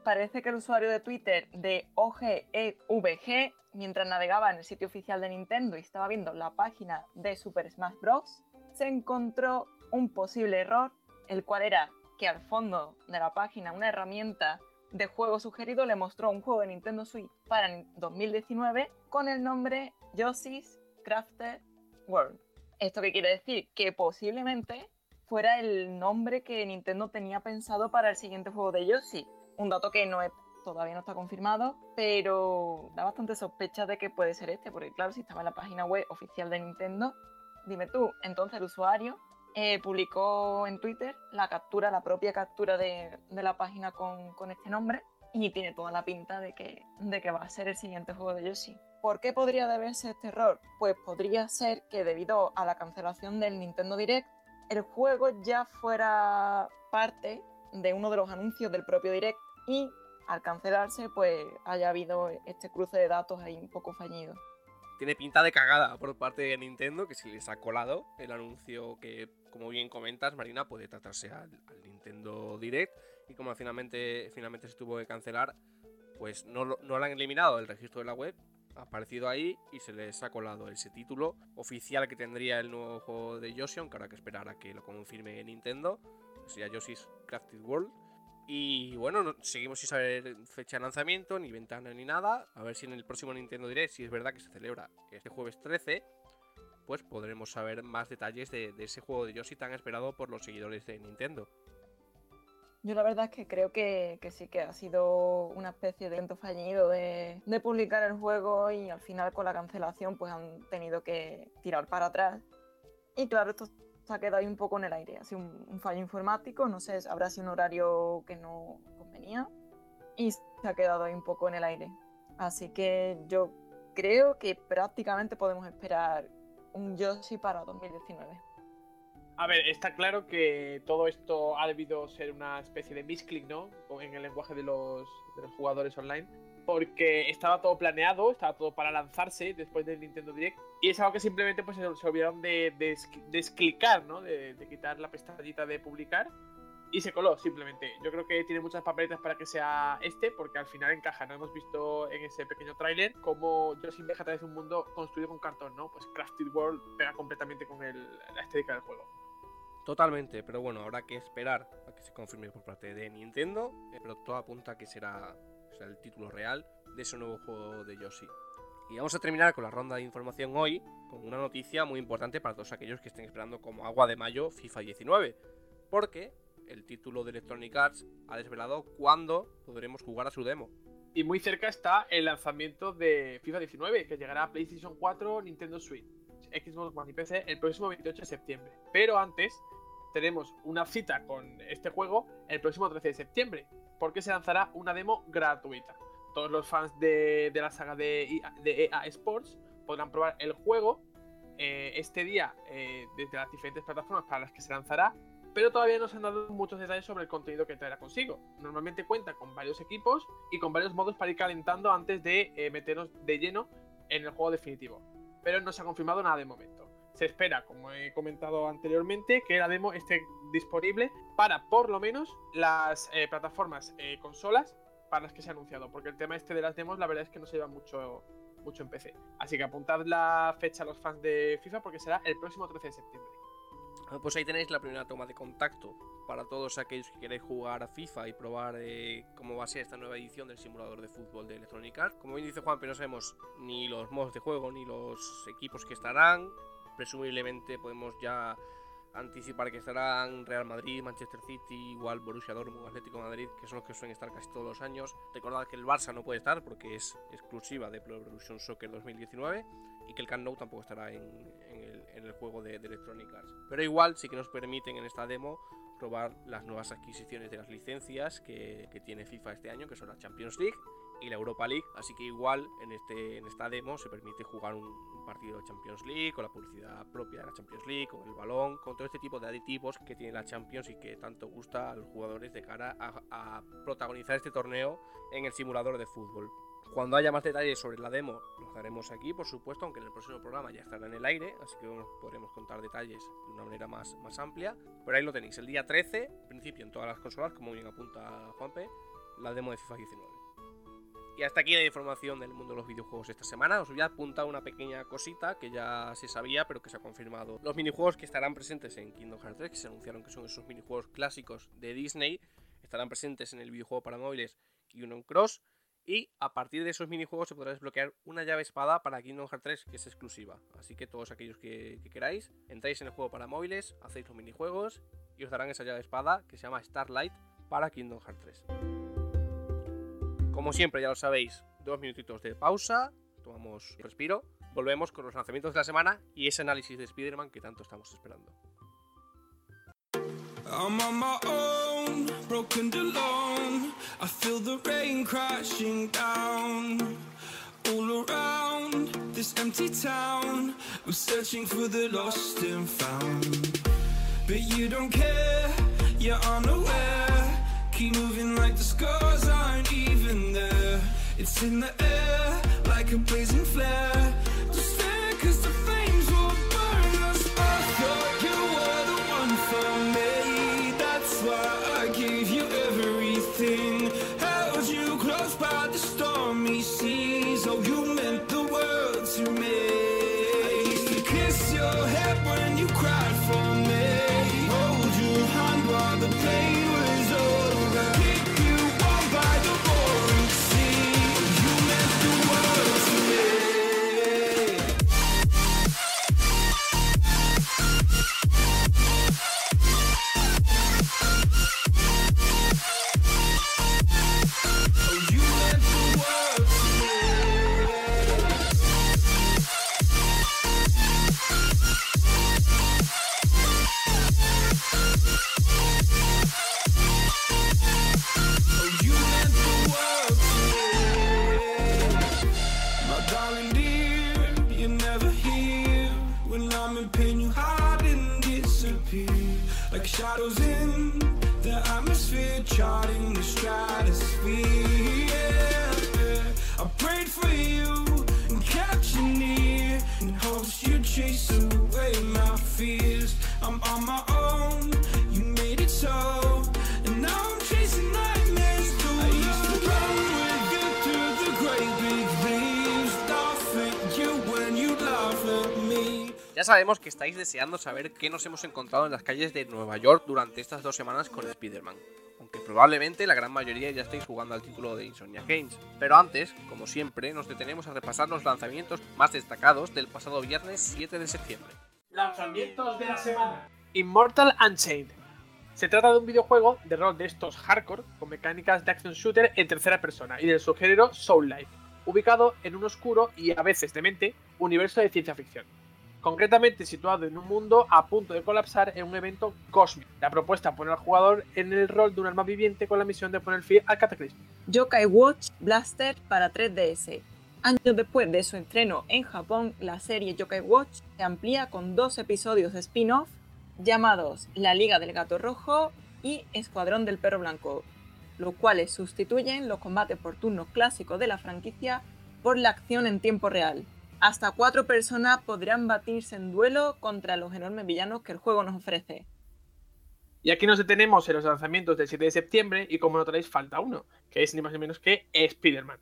Parece que el usuario de Twitter de OGEVG, mientras navegaba en el sitio oficial de Nintendo y estaba viendo la página de Super Smash Bros., se encontró un posible error, el cual era que al fondo de la página una herramienta de juego sugerido le mostró un juego de Nintendo Switch para 2019 con el nombre Yoshi's Crafted World. ¿Esto qué quiere decir? Que posiblemente fuera el nombre que Nintendo tenía pensado para el siguiente juego de Yoshi. Un dato que no todavía no está confirmado, pero da bastante sospecha de que puede ser este, porque claro, si estaba en la página web oficial de Nintendo, dime tú, entonces el usuario eh, publicó en Twitter la captura, la propia captura de, la página con, este nombre y tiene toda la pinta de que, de que va a ser el siguiente juego de Yoshi. ¿Por qué podría deberse este error? Pues podría ser que debido a la cancelación del Nintendo Direct, el juego ya fuera parte de uno de los anuncios del propio Direct y al cancelarse pues haya habido este cruce de datos ahí un poco fallido tiene pinta de cagada por parte de Nintendo, que se les ha colado el anuncio que, como bien comentas, Marina, puede tratarse al, Nintendo Direct. Y como finalmente, finalmente se tuvo que cancelar, pues no, no lo han eliminado del registro de la web, ha aparecido ahí y se les ha colado ese título oficial que tendría el nuevo juego de Yoshi, aunque habrá que esperar a que lo confirme Nintendo. Sería Yoshi's Crafted World. Y bueno, seguimos sin saber fecha de lanzamiento, ni ventana, ni nada. A ver si en el próximo Nintendo Direct, si es verdad que se celebra este jueves 13, pues podremos saber más detalles de, ese juego de Yoshi tan esperado por los seguidores de Nintendo. Yo la verdad es que creo que, sí que ha sido una especie de evento fallido de, de, publicar el juego y al final con la cancelación pues han tenido que tirar para atrás. Y claro, esto se ha quedado ahí un poco en el aire. Ha sido un, fallo informático, no sé, habrá sido un horario que no convenía y se ha quedado ahí un poco en el aire. Así que yo creo que prácticamente podemos esperar un Yoshi para 2019. A ver, está claro que todo esto ha debido ser una especie de misclick, ¿no? En el lenguaje de los, de los jugadores online porque estaba todo planeado, estaba todo para lanzarse después del Nintendo Direct. Y es algo que simplemente pues, se olvidaron de, de, desclicar, ¿no? De, quitar la pestañita de publicar. Y se coló, simplemente. Yo creo que tiene muchas papeletas para que sea este, porque al final encaja. No hemos visto en ese pequeño tráiler cómo Yoshi viaja a través un mundo construido con cartón, ¿no? Pues Crafted World pega completamente con el, la estética del juego. Totalmente, pero bueno, habrá que esperar a que se confirme por parte de Nintendo. Pero todo apunta a que será o sea, el título real de ese nuevo juego de Yoshi. Y vamos a terminar con la ronda de información hoy con una noticia muy importante para todos aquellos que estén esperando como agua de mayo FIFA 19. Porque el título de Electronic Arts ha desvelado cuándo podremos jugar a su demo. Y muy cerca está el lanzamiento de FIFA 19, que llegará a PlayStation 4, Nintendo Switch, Xbox One y PC el próximo 28 de septiembre. Pero antes tenemos una cita con este juego el próximo 13 de septiembre, porque se lanzará una demo gratuita. Todos los fans de, la saga de EA, Sports podrán probar el juego eh, este día eh, desde las diferentes plataformas para las que se lanzará, pero todavía no se han dado muchos detalles sobre el contenido que traerá consigo. Normalmente cuenta con varios equipos y con varios modos para ir calentando antes de eh, meternos de lleno en el juego definitivo, pero no se ha confirmado nada de momento. Se espera, como he comentado anteriormente, que la demo esté disponible para por lo menos las eh, plataformas eh, consolas para las que se ha anunciado, porque el tema este de las demos la verdad es que no se lleva mucho, mucho en PC. Así que apuntad la fecha a los fans de FIFA porque será el próximo 13 de septiembre. Ah, pues ahí tenéis la primera toma de contacto para todos aquellos que queréis jugar a FIFA y probar eh, cómo va a ser esta nueva edición del simulador de fútbol de Electronic Arts. Como bien dice Juan, pero no sabemos ni los modos de juego ni los equipos que estarán. Presumiblemente podemos ya anticipar que estarán Real Madrid, Manchester City, igual Borussia Dortmund, Atlético de Madrid, que son los que suelen estar casi todos los años. Recordad que el Barça no puede estar porque es exclusiva de Pro Evolution Soccer 2019 y que el Camp Nou tampoco estará en, el, juego de, Electronic Arts. Pero igual sí que nos permiten en esta demo probar las nuevas adquisiciones de las licencias que tiene FIFA este año, que son la Champions League y la Europa League, así que igual en, este, en esta demo se permite jugar un, partido de Champions League, con la publicidad propia de la Champions League, con el balón, con todo este tipo de aditivos que tiene la Champions y que tanto gusta a los jugadores de cara a protagonizar este torneo en el simulador de fútbol. Cuando haya más detalles sobre la demo, los daremos aquí, por supuesto, aunque en el próximo programa ya estará en el aire, así que podremos contar detalles de una manera más, más amplia. Pero ahí lo tenéis, el día 13, principio en todas las consolas, como bien apunta Juanpe, la demo de FIFA 19. Y hasta aquí la información del mundo de los videojuegos esta semana. Os voy a apuntar una pequeña cosita que ya se sabía, pero que se ha confirmado. Los minijuegos que estarán presentes en Kingdom Hearts 3, que se anunciaron que son esos minijuegos clásicos de Disney, estarán presentes en el videojuego para móviles Kingdom Cross y a partir de esos minijuegos se podrá desbloquear una llave espada para Kingdom Hearts 3 que es exclusiva. Así que todos aquellos que, queráis, entráis en el juego para móviles, hacéis los minijuegos y os darán esa llave espada que se llama Starlight para Kingdom Hearts 3. Como siempre, ya lo sabéis, dos minutitos de pausa, tomamos respiro, volvemos con los lanzamientos de la semana y ese análisis de Spider-Man que tanto estamos esperando. I'm on my own, broken alone. I feel the rain crashing down all around this empty town. I'm searching for the lost and found. But you don't care, you're unaware. Keep moving like the scars aren't even. It's in the air like a blazing flare. bottles in. Ya sabemos que estáis deseando saber qué nos hemos encontrado en las calles de Nueva York durante estas dos semanas con Spider-Man, aunque probablemente la gran mayoría ya estéis jugando al título de Insomnia Games. Pero antes, como siempre, nos detenemos a repasar los lanzamientos más destacados del pasado viernes 7 de septiembre. Lanzamientos de la semana. Immortal Unchained. Se trata de un videojuego de rol de estos hardcore con mecánicas de action shooter en tercera persona y del subgénero Soul-like, ubicado en un oscuro y a veces demente universo de ciencia ficción concretamente situado en un mundo a punto de colapsar en un evento cósmico. La propuesta pone al jugador en el rol de un alma viviente con la misión de poner fin al cataclismo. Yokai Watch Blaster para 3DS. Años después de su estreno en Japón, la serie Yokai Watch se amplía con dos episodios spin-off llamados La Liga del Gato Rojo y Escuadrón del Perro Blanco, los cuales sustituyen los combates por turnos clásicos de la franquicia por la acción en tiempo real, hasta cuatro personas podrán batirse en duelo contra los enormes villanos que el juego nos ofrece. Y aquí nos detenemos en los lanzamientos del 7 de septiembre y como notaréis falta uno, que es ni más ni menos que Spider-Man,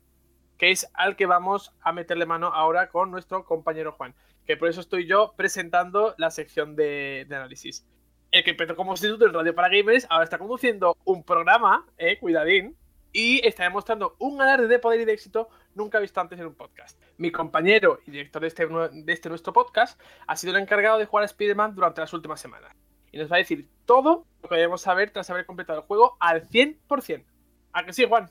que es al que vamos a meterle mano ahora con nuestro compañero Juan, que por eso estoy yo presentando la sección de, análisis. El que empezó como instituto en Radio para Gamers ahora está conduciendo un programa, eh, cuidadín, y está demostrando un alarde de poder y de éxito nunca visto antes en un podcast. Mi compañero y director de este, de este nuestro podcast ha sido el encargado de jugar a Spider-Man durante las últimas semanas. Y nos va a decir todo lo que debemos saber tras haber completado el juego al 100%. ¿A que sí, Juan?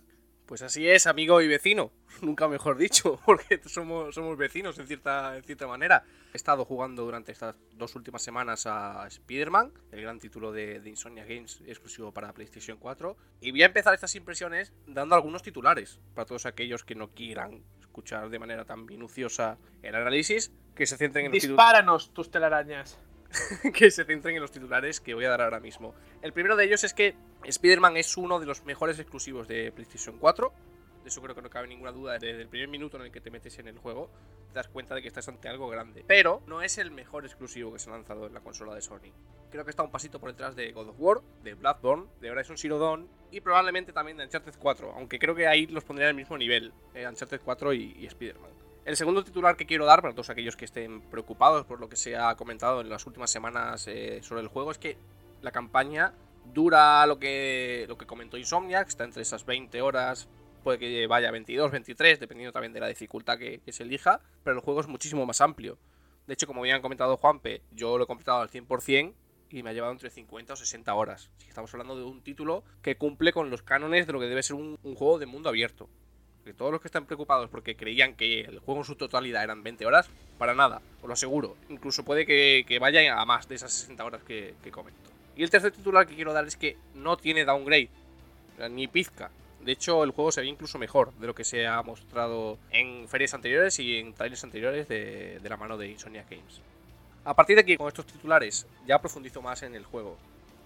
Pues así es, amigo y vecino. Nunca mejor dicho, porque somos, somos vecinos en cierta, cierta manera. He estado jugando durante estas dos últimas semanas a Spider-Man, el gran título de, de, Insomnia Games exclusivo para PlayStation 4. Y voy a empezar estas impresiones dando algunos titulares para todos aquellos que no quieran escuchar de manera tan minuciosa el análisis, que se centren en Dispáranos tus telarañas. que se centren en los titulares que voy a dar ahora mismo. El primero de ellos es que Spider-Man es uno de los mejores exclusivos de PlayStation 4. De eso creo que no cabe ninguna duda. Desde el primer minuto en el que te metes en el juego, te das cuenta de que estás ante algo grande. Pero no es el mejor exclusivo que se ha lanzado en la consola de Sony. Creo que está un pasito por detrás de God of War, de Bloodborne, de Horizon Zero Dawn y probablemente también de Uncharted 4. Aunque creo que ahí los pondría al mismo nivel, eh, Uncharted 4 y, y Spider-Man. El segundo titular que quiero dar para todos aquellos que estén preocupados por lo que se ha comentado en las últimas semanas eh, sobre el juego es que la campaña dura lo que, lo que comentó Insomniac, está entre esas 20 horas, puede que vaya a 22, 23, dependiendo también de la dificultad que, se elija, pero el juego es muchísimo más amplio. De hecho, como habían comentado Juanpe, yo lo he completado al 100% y me ha llevado entre 50 o 60 horas. Así que estamos hablando de un título que cumple con los cánones de lo que debe ser un juego de mundo abierto que todos los que están preocupados porque creían que el juego en su totalidad eran 20 horas, para nada, os lo aseguro. Incluso puede que, vaya a más de esas 60 horas que, comento. Y el tercer titular que quiero dar es que no tiene downgrade, ni pizca. De hecho, el juego se ve incluso mejor de lo que se ha mostrado en ferias anteriores y en trailers anteriores de, de la mano de Insomnia Games. A partir de aquí, con estos titulares, ya profundizo más en el juego.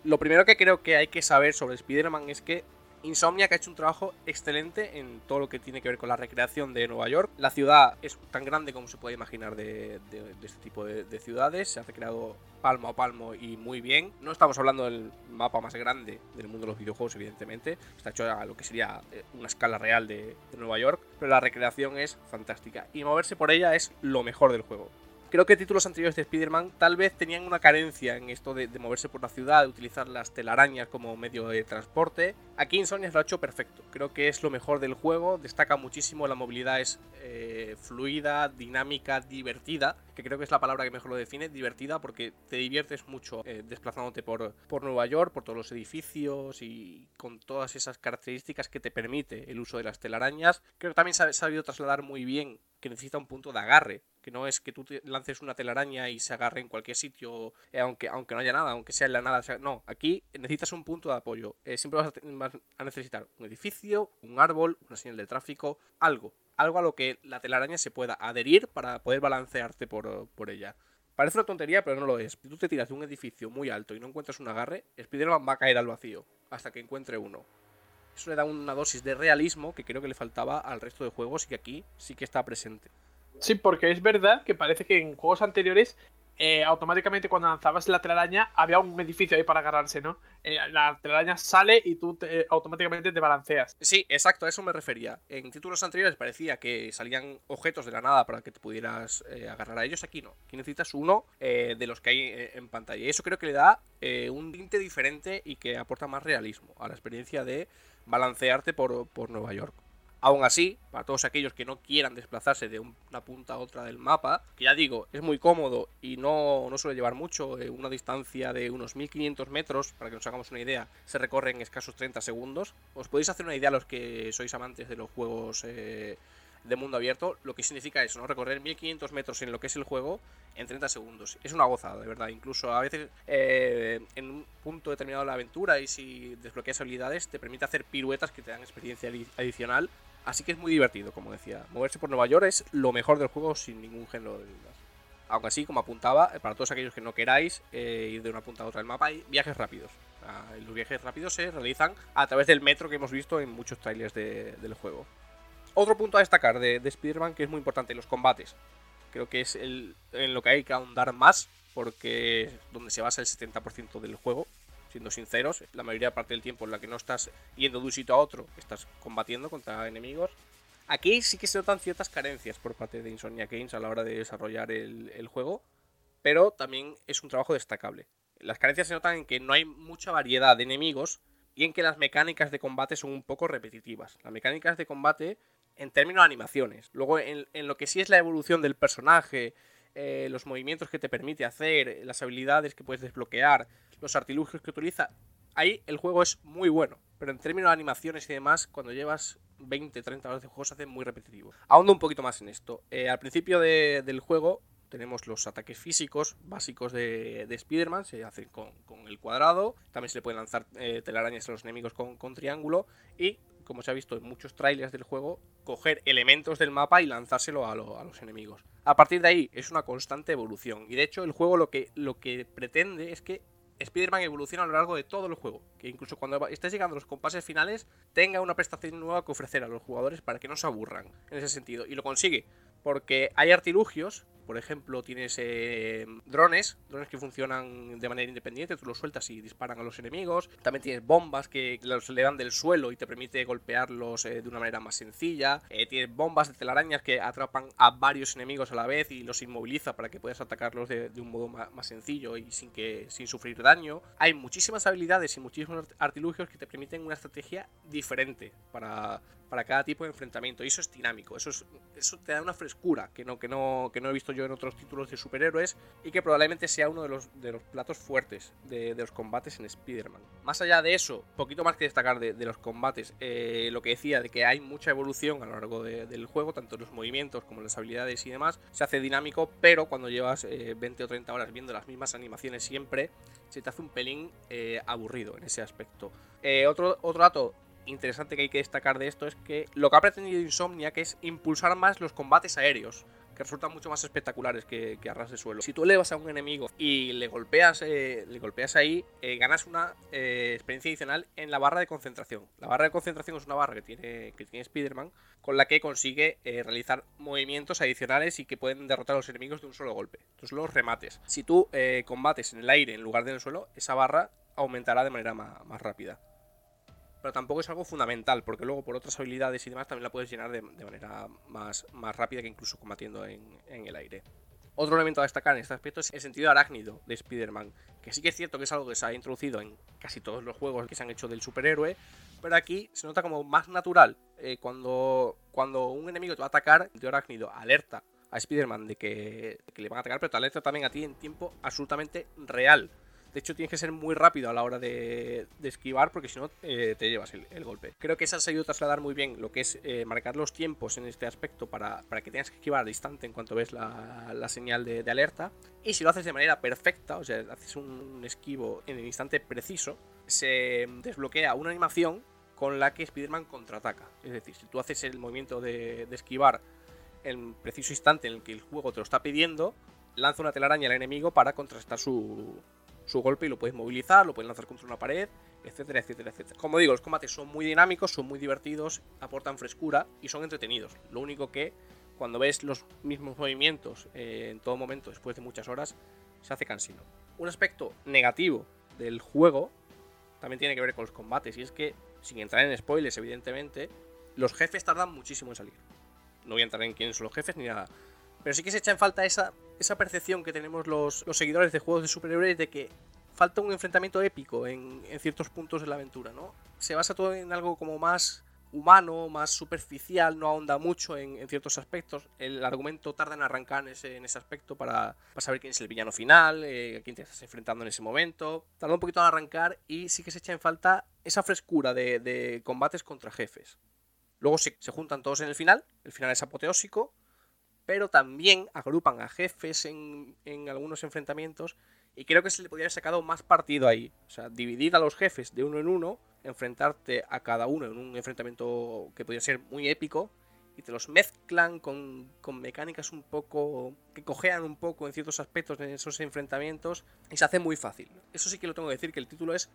Lo primero que creo que hay que saber sobre Spider-Man es que Insomnia que ha hecho un trabajo excelente en todo lo que tiene que ver con la recreación de Nueva York. La ciudad es tan grande como se puede imaginar de, este tipo de, ciudades. Se ha recreado palmo a palmo y muy bien. No estamos hablando del mapa más grande del mundo de los videojuegos, evidentemente. Está hecho a lo que sería eh, una escala real de Nueva York. Pero la recreación es fantástica. Y moverse por ella es lo mejor del juego creo que títulos anteriores de Spider-Man tal vez tenían una carencia en esto de, moverse por la ciudad, de utilizar las telarañas como medio de transporte. Aquí Insomnia lo ha hecho perfecto. Creo que es lo mejor del juego. Destaca muchísimo, la movilidad es eh, fluida, dinámica, divertida, que creo que es la palabra que mejor lo define, divertida porque te diviertes mucho eh, desplazándote por, por Nueva York, por todos los edificios y con todas esas características que te permite el uso de las telarañas. Creo que también se ha sabido trasladar muy bien que necesita un punto de agarre, que no es que tú lances una telaraña y se agarre en cualquier sitio, eh, aunque, aunque no haya nada, aunque sea en la nada. no, aquí necesitas un punto de apoyo. Eh, siempre vas a, necesitar un edificio, un árbol, una señal de tráfico, algo. Algo a lo que la telaraña se pueda adherir para poder balancearte por, por ella. Parece una tontería, pero no lo es. Si tú te tiras de un edificio muy alto y no encuentras un agarre, Spider-Man va a caer al vacío hasta que encuentre uno. Eso le da una dosis de realismo que creo que le faltaba al resto de juegos y que aquí sí que está presente. Sí, porque es verdad que parece que en juegos anteriores eh, automáticamente cuando lanzabas la telaraña había un edificio ahí para agarrarse, ¿no? Eh, la telaraña sale y tú automáticamente te balanceas. Sí, exacto, a eso me refería. En títulos anteriores parecía que salían objetos de la nada para que te pudieras eh, agarrar a ellos. Aquí no. Aquí necesitas uno de los que hay en pantalla. Y eso creo que le da un tinte diferente y que aporta más realismo a la experiencia de balancearte por, Nueva York. Aún así, para todos aquellos que no quieran desplazarse de una punta a otra del mapa, que ya digo, es muy cómodo y no, no suele llevar mucho, eh, una distancia de unos 1500 metros, para que nos hagamos una idea, se recorre en escasos 30 segundos. Os podéis hacer una idea los que sois amantes de los juegos eh, de mundo abierto, lo que significa eso, ¿no? Recorrer 1500 metros en lo que es el juego en 30 segundos. Es una gozada, de verdad. Incluso a veces eh, en un punto determinado de la aventura y si desbloqueas habilidades te permite hacer piruetas que te dan experiencia adicional. Así que es muy divertido, como decía. Moverse por Nueva York es lo mejor del juego sin ningún género de dudas. Aunque así, como apuntaba, eh, para todos aquellos que no queráis eh, ir de una punta a otra del mapa, hay viajes rápidos. los viajes rápidos se realizan a través del metro que hemos visto en muchos trailers del juego. Otro punto a destacar de, de Spider-Man que es muy importante, los combates. Creo que es el, en lo que hay que ahondar más, porque es donde se basa el 70% del juego. Siendo sinceros, la mayoría parte del tiempo en la que no estás yendo de un sitio a otro, estás combatiendo contra enemigos. Aquí sí que se notan ciertas carencias por parte de Insomnia Games a la hora de desarrollar el juego, pero también es un trabajo destacable. Las carencias se notan en que no hay mucha variedad de enemigos y en que las mecánicas de combate son un poco repetitivas. Las mecánicas de combate en términos de animaciones. Luego, en, lo que sí es la evolución del personaje, eh, los movimientos que te permite hacer, las habilidades que puedes desbloquear, los artilugios que utiliza, Ahí el juego es muy bueno, pero en términos de animaciones y demás, cuando llevas 20, 30 horas de juego se hace muy repetitivo. Ahondo un poquito más en esto. Eh, al principio del juego tenemos los ataques físicos básicos de, de Spider-Man, se hacen con, el cuadrado, también se le pueden lanzar eh, telarañas a los enemigos con, triángulo y, como se ha visto en muchos trailers del juego, coger elementos del mapa y lanzárselo a, los enemigos. A partir de ahí es una constante evolución y de hecho el juego lo que, lo que pretende es que Spider-Man evoluciona a lo largo de todo el juego, que incluso cuando estés llegando a los compases finales tenga una prestación nueva que ofrecer a los jugadores para que no se aburran en ese sentido. Y lo consigue, porque hay artilugios por ejemplo, tienes eh, drones, drones que funcionan de manera independiente, tú los sueltas y disparan a los enemigos. También tienes bombas que los le dan del suelo y te permite golpearlos eh, de una manera más sencilla. Eh, tienes bombas de telarañas que atrapan a varios enemigos a la vez y los inmoviliza para que puedas atacarlos de, un modo más, sencillo y sin, que, sin sufrir daño. Hay muchísimas habilidades y muchísimos artilugios que te permiten una estrategia diferente para, para cada tipo de enfrentamiento. Y eso es dinámico, eso, eso te da una frescura que no, que, no, que no he visto yo en otros títulos de superhéroes y que probablemente sea uno de los, de los platos fuertes de, los combates en Spider-Man. Más allá de eso, poquito más que destacar de, los combates, eh, lo que decía de que hay mucha evolución a lo largo del juego, tanto en los movimientos como en las habilidades y demás, se hace dinámico, pero cuando llevas 20 eh, o 30 horas viendo las mismas animaciones siempre, se te hace un pelín eh, aburrido en ese aspecto. otro, otro dato interesante que hay que destacar de esto es que lo que ha pretendido Insomniac es impulsar más los combates aéreos que resultan mucho más espectaculares que, que de suelo. Si tú elevas a un enemigo y le golpeas, eh, le golpeas ahí, eh, ganas una eh, experiencia adicional en la barra de concentración. La barra de concentración es una barra que tiene, que tiene Spider-Man, con la que consigue realizar movimientos adicionales y que pueden derrotar a los enemigos de un solo golpe. Entonces los remates. Si tú combates en el aire en lugar del suelo, esa barra aumentará de manera más rápida pero tampoco es algo fundamental, porque luego por otras habilidades y demás también la puedes llenar de, manera más, más rápida que incluso combatiendo en, el aire. Otro elemento a destacar en este aspecto es el sentido arácnido de Spider-Man, que sí que es cierto que es algo que se ha introducido en casi todos los juegos que se han hecho del superhéroe, pero aquí se nota como más natural. Eh, cuando, cuando un enemigo te va a atacar, el sentido arácnido alerta a Spider-Man de que, que, le van a atacar, pero te alerta también a ti en tiempo absolutamente real. De hecho, tienes que ser muy rápido a la hora de, esquivar porque si no eh, te llevas el, golpe. Creo que esa ha a trasladar muy bien lo que es eh, marcar los tiempos en este aspecto para, que tengas que esquivar al instante en cuanto ves la, señal de, alerta. Y si lo haces de manera perfecta, o sea, haces un esquivo en el instante preciso, se desbloquea una animación con la que Spider-Man contraataca. Es decir, si tú haces el movimiento de, de esquivar en preciso instante en el que el juego te lo está pidiendo, lanza una telaraña al enemigo para contrastar su, su golpe y lo puedes movilizar, lo puedes lanzar contra una pared, etcétera, etcétera, etcétera. Como digo, los combates son muy dinámicos, son muy divertidos, aportan frescura y son entretenidos. Lo único que cuando ves los mismos movimientos eh, en todo momento después de muchas horas, se hace cansino. Un aspecto negativo del juego también tiene que ver con los combates y es que, sin entrar en spoilers evidentemente, los jefes tardan muchísimo en salir. No voy a entrar en quiénes son los jefes ni nada. Pero sí que se echa en falta esa, esa percepción que tenemos los, seguidores de juegos de superhéroes de que falta un enfrentamiento épico en, ciertos puntos de la aventura, ¿no? Se basa todo en algo como más humano, más superficial, no ahonda mucho en, ciertos aspectos. El argumento tarda en arrancar en ese, aspecto para, saber quién es el villano final, eh, a quién te estás enfrentando en ese momento. Tarda un poquito en arrancar y sí que se echa en falta esa frescura de, combates contra jefes. Luego se, se juntan todos en el final, el final es apoteósico, pero también agrupan a jefes en, algunos enfrentamientos y creo que se le podría haber sacado más partido ahí. O sea, dividir a los jefes de uno en uno, enfrentarte a cada uno en un enfrentamiento que podría ser muy épico y te los mezclan con, con, mecánicas un poco que cojean un poco en ciertos aspectos de esos enfrentamientos y se hace muy fácil. Eso sí que lo tengo que decir, que el título es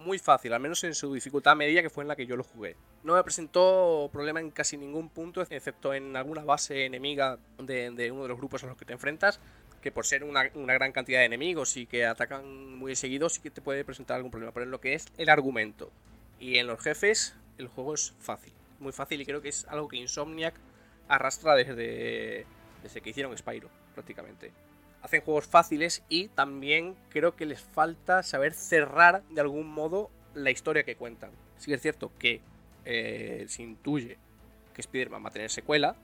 muy fácil, al menos en su dificultad media que fue en la que yo lo jugué. No me presentó problema en casi ningún punto, excepto en alguna base enemiga de, uno de los grupos a los que te enfrentas, que por ser una, gran cantidad de enemigos y que atacan muy seguidos sí que te puede presentar algún problema, pero en lo que es el argumento y en los jefes, el juego es fácil, muy fácil y creo que es algo que Insomniac arrastra desde, desde que hicieron Spyro, prácticamente hacen juegos fáciles y también creo que les falta saber cerrar de algún modo la historia que cuentan. Sí es cierto que eh, se intuye que Spider-Man va a tener secuela,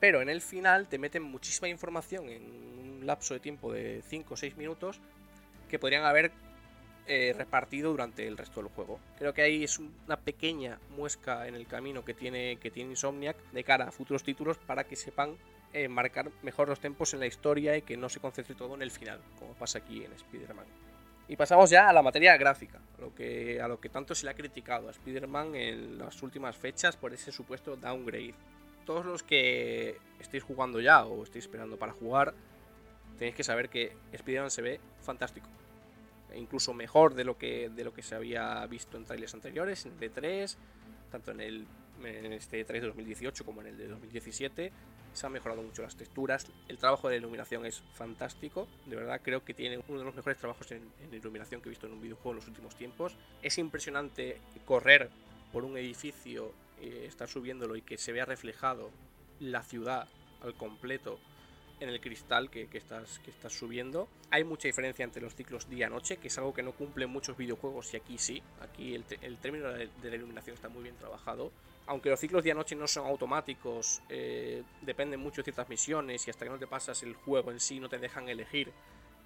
pero en el final te meten muchísima información en un lapso de tiempo de 5 o 6 minutos que podrían haber eh, repartido durante el resto del juego. Creo que ahí es una pequeña muesca en el camino que tiene, que tiene Insomniac de cara a futuros títulos para que sepan eh, marcar mejor los tempos en la historia y que no se concentre todo en el final, como pasa aquí en Spider-Man. Y pasamos ya a la materia gráfica, a lo que, a lo que tanto se le ha criticado a Spider-Man en las últimas fechas por ese supuesto downgrade. Todos los que estéis jugando ya o estéis esperando para jugar, tenéis que saber que Spider-Man se ve fantástico. E incluso mejor de lo que, de lo que se había visto en trailers anteriores, en el D3, tanto en, el, en este D3 de 2018 como en el de 2017 se han mejorado mucho las texturas, el trabajo de iluminación es fantástico, de verdad creo que tiene uno de los mejores trabajos en, iluminación que he visto en un videojuego en los últimos tiempos. Es impresionante correr por un edificio, eh, estar subiéndolo y que se vea reflejado la ciudad al completo en el cristal que, estás, que estás subiendo. Hay mucha diferencia entre los ciclos día-noche, que es algo que no cumplen muchos videojuegos y aquí sí. Aquí el, término de, la iluminación está muy bien trabajado. Aunque los ciclos día-noche no son automáticos, eh, dependen mucho de ciertas misiones y hasta que no te pasas el juego en sí no te dejan elegir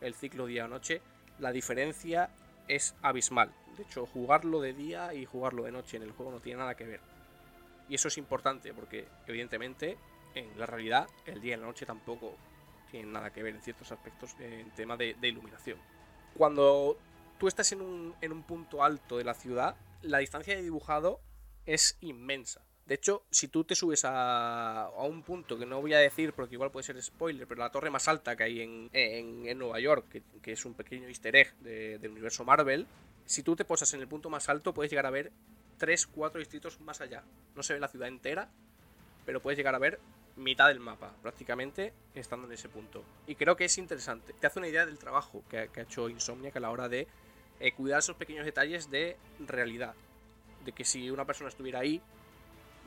el ciclo día-noche, la diferencia es abismal. De hecho, jugarlo de día y jugarlo de noche en el juego no tiene nada que ver. Y eso es importante porque, evidentemente, en la realidad el día y la noche tampoco tienen nada que ver en ciertos aspectos en tema de, iluminación. Cuando tú estás en un, en un punto alto de la ciudad, la distancia de dibujado es inmensa. De hecho, si tú te subes a, a, un punto que no voy a decir porque igual puede ser spoiler, pero la torre más alta que hay en, en, Nueva York, que, es un pequeño easter egg del universo Marvel, si tú te posas en el punto más alto puedes llegar a ver 3, 4 distritos más allá. No se ve la ciudad entera, pero puedes llegar a ver mitad del mapa, prácticamente, estando en ese punto. Y creo que es interesante. Te hace una idea del trabajo que, ha hecho Insomniac a la hora de eh, cuidar esos pequeños detalles de realidad. De que si una persona estuviera ahí,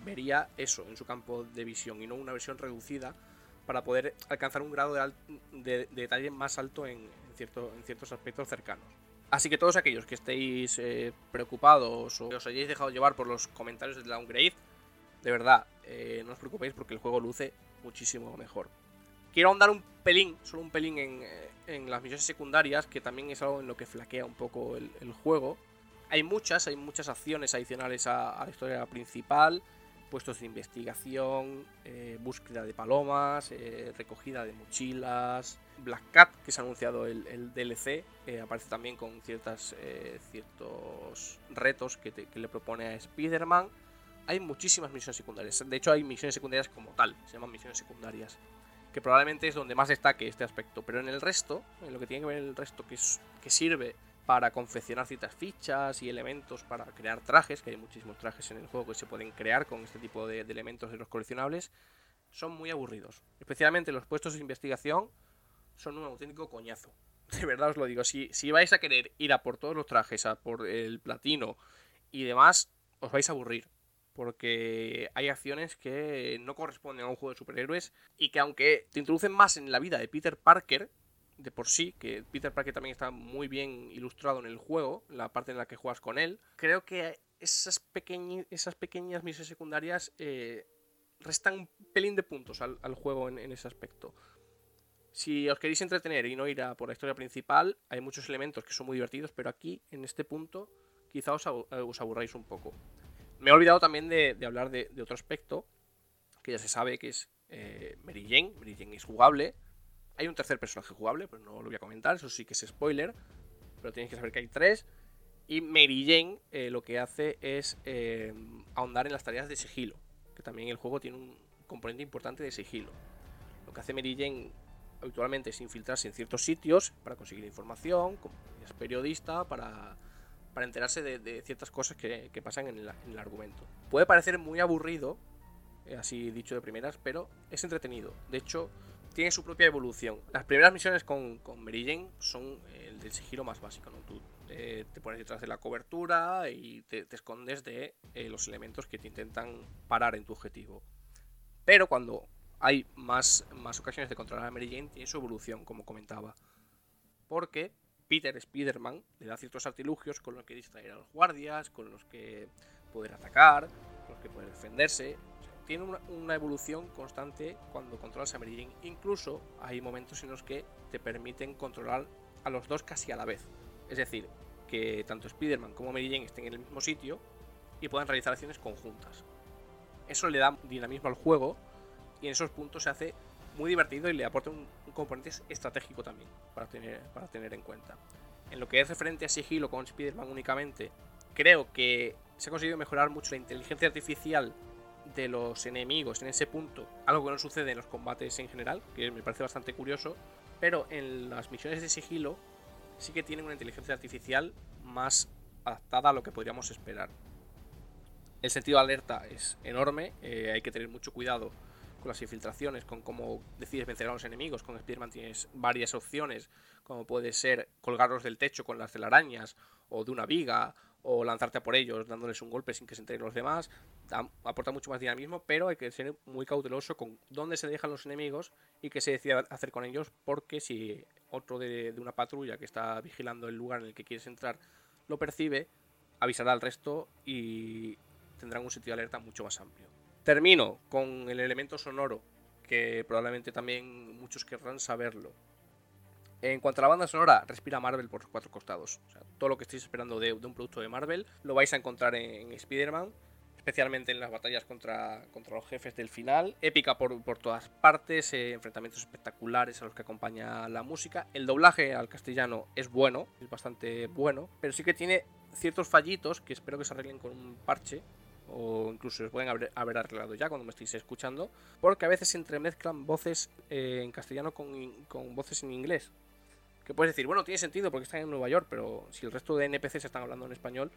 vería eso en su campo de visión y no una versión reducida para poder alcanzar un grado de, detalle más alto en, cierto, en ciertos aspectos cercanos. Así que todos aquellos que estéis eh, preocupados o que os hayáis dejado llevar por los comentarios de Downgrade, de verdad, eh, no os preocupéis porque el juego luce muchísimo mejor. Quiero ahondar un pelín, solo un pelín en, eh, las misiones secundarias, que también es algo en lo que flaquea un poco el, juego. Hay muchas, hay muchas acciones adicionales a, la historia principal, puestos de investigación, eh, búsqueda de palomas, recogida de mochilas, Black Cat, que se ha anunciado el, DLC, aparece también con ciertas, ciertos retos que, que le propone a Spider-Man hay muchísimas misiones secundarias. De hecho, hay misiones secundarias como tal, se llaman misiones secundarias. Que probablemente es donde más destaque este aspecto. Pero en el resto, en lo que tiene que ver el resto, que, que sirve para confeccionar ciertas fichas y elementos para crear trajes, que hay muchísimos trajes en el juego que se pueden crear con este tipo de, elementos de los coleccionables, son muy aburridos. Especialmente los puestos de investigación son un auténtico coñazo. De verdad os lo digo, si, si vais a querer ir a por todos los trajes, a por el platino y demás, os vais a aburrir porque hay acciones que no corresponden a un juego de superhéroes y que aunque te introducen más en la vida de Peter Parker, de por sí, que Peter Parker también está muy bien ilustrado en el juego, la parte en la que juegas con él, creo que esas, esas pequeñas misiones secundarias eh, restan un pelín de puntos al, juego en, ese aspecto. Si os queréis entretener y no ir a por la historia principal, hay muchos elementos que son muy divertidos, pero aquí, en este punto, quizá os aburráis un poco. Me he olvidado también de, hablar de, otro aspecto, que ya se sabe que es eh, Mary Jane. Mary Jane es jugable. Hay un tercer personaje jugable, pero no lo voy a comentar, eso sí que es spoiler. Pero tenéis que saber que hay tres. Y Mary Jane eh, lo que hace es eh, ahondar en las tareas de sigilo. Que también el juego tiene un componente importante de sigilo. Lo que hace Mary Jane habitualmente es infiltrarse en ciertos sitios para conseguir información, es periodista, para para enterarse de, ciertas cosas que, pasan en el, argumento. Puede parecer muy aburrido, eh, así dicho de primeras, pero es entretenido. De hecho, tiene su propia evolución. Las primeras misiones con, con son el del más básico, ¿no? Tú eh, te pones detrás de la cobertura y te, escondes de eh, los elementos que te intentan parar en tu objetivo. Pero cuando hay más, más ocasiones de controlar a Mary tiene su evolución, como comentaba. Porque Peter Spider-Man le da ciertos artilugios con los que distraer a los guardias, con los que poder atacar, con los que poder defenderse. tiene una, evolución constante cuando controlas a Mary Jane. Incluso hay momentos en los que te permiten controlar a los dos casi a la vez. Es decir, que tanto Spider-Man como Mary Jane estén en el mismo sitio y puedan realizar acciones conjuntas. Eso le da dinamismo al juego y en esos puntos se hace muy divertido y le aporta un, componente estratégico también para tener, para tener en cuenta. En lo que es referente a sigilo con Spider-Man únicamente, creo que se ha conseguido mejorar mucho la inteligencia artificial de los enemigos en ese punto, algo que no sucede en los combates en general, que me parece bastante curioso, pero en las misiones de sigilo sí que tienen una inteligencia artificial más adaptada a lo que podríamos esperar. El sentido de alerta es enorme, eh, hay que tener mucho cuidado con las infiltraciones, con cómo decides vencer a los enemigos. Con Spider-Man tienes varias opciones, como puede ser colgarlos del techo con las telarañas, o de una viga, o lanzarte por ellos dándoles un golpe sin que se enteren los demás. aporta mucho más dinamismo, pero hay que ser muy cauteloso con dónde se dejan los enemigos y qué se decide hacer con ellos, porque si otro de, de una patrulla que está vigilando el lugar en el que quieres entrar lo percibe, avisará al resto y tendrán un sentido de alerta mucho más amplio. Termino con el elemento sonoro, que probablemente también muchos querrán saberlo. En cuanto a la banda sonora, respira Marvel por cuatro costados. todo lo que estéis esperando de, un producto de Marvel lo vais a encontrar en, Spider-Man, especialmente en las batallas contra, contra, los jefes del final. Épica por, todas partes, eh, enfrentamientos espectaculares a los que acompaña la música. El doblaje al castellano es bueno, es bastante bueno, pero sí que tiene ciertos fallitos que espero que se arreglen con un parche o incluso se pueden haber, arreglado ya cuando me estéis escuchando, porque a veces se entremezclan voces eh, en castellano con, con, voces en inglés. Que puedes decir, bueno, tiene sentido porque están en Nueva York, pero si el resto de NPCs están hablando en español,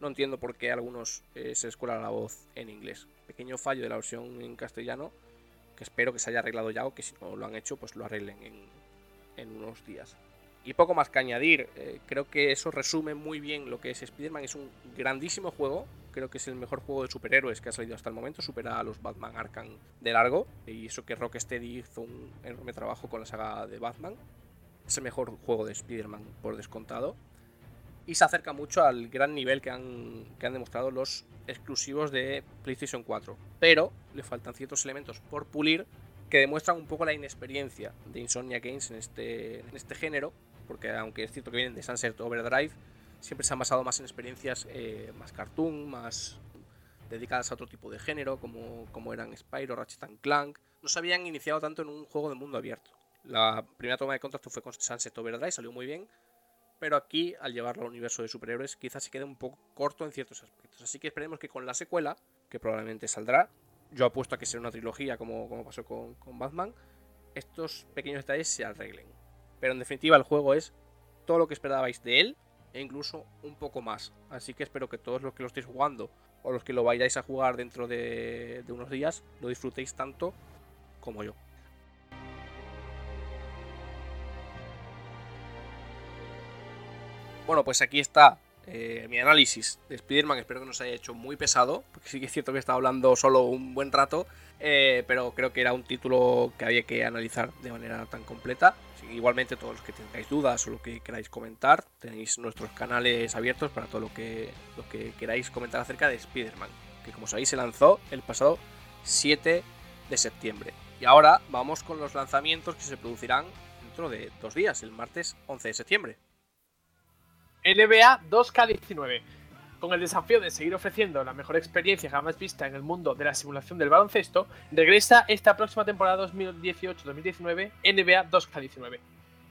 no entiendo por qué algunos eh, se escuela la voz en inglés. Pequeño fallo de la versión en castellano que espero que se haya arreglado ya o que si no lo han hecho, pues lo arreglen en, en unos días. Y poco más que añadir, eh, creo que eso resume muy bien lo que es Spider-Man. Es un grandísimo juego, creo que es el mejor juego de superhéroes que ha salido hasta el momento, supera a los Batman Arkham de largo. Y eso que Rocksteady hizo un enorme trabajo con la saga de Batman. Es el mejor juego de Spider-Man por descontado. Y se acerca mucho al gran nivel que han, que han demostrado los exclusivos de PlayStation 4. Pero le faltan ciertos elementos por pulir que demuestran un poco la inexperiencia de Insomnia Games en este, en este género porque aunque es cierto que vienen de Sunset Overdrive, siempre se han basado más en experiencias eh, más cartoon, más dedicadas a otro tipo de género, como, como eran Spyro, Ratchet Clank. No se habían iniciado tanto en un juego de mundo abierto. La primera toma de contacto fue con Sunset Overdrive, salió muy bien, pero aquí, al llevarlo al universo de superhéroes, quizás se quede un poco corto en ciertos aspectos. Así que esperemos que con la secuela, que probablemente saldrá, yo apuesto a que será una trilogía como, como pasó con, con Batman, estos pequeños detalles se arreglen. Pero en definitiva el juego es todo lo que esperabais de él e incluso un poco más. Así que espero que todos los que lo estéis jugando o los que lo vayáis a jugar dentro de, unos días lo disfrutéis tanto como yo. Bueno, pues aquí está eh, mi análisis de Spider-Man. Espero que no se haya hecho muy pesado, porque sí que es cierto que he estado hablando solo un buen rato, eh, pero creo que era un título que había que analizar de manera tan completa. Igualmente todos los que tengáis dudas o lo que queráis comentar, tenéis nuestros canales abiertos para todo lo que, lo que queráis comentar acerca de Spider-Man, que como sabéis se lanzó el pasado 7 de septiembre. Y ahora vamos con los lanzamientos que se producirán dentro de dos días, el martes 11 de septiembre. NBA 2K19 con el desafío de seguir ofreciendo la mejor experiencia jamás vista en el mundo de la simulación del baloncesto, regresa esta próxima temporada 2018-2019 NBA 2K19.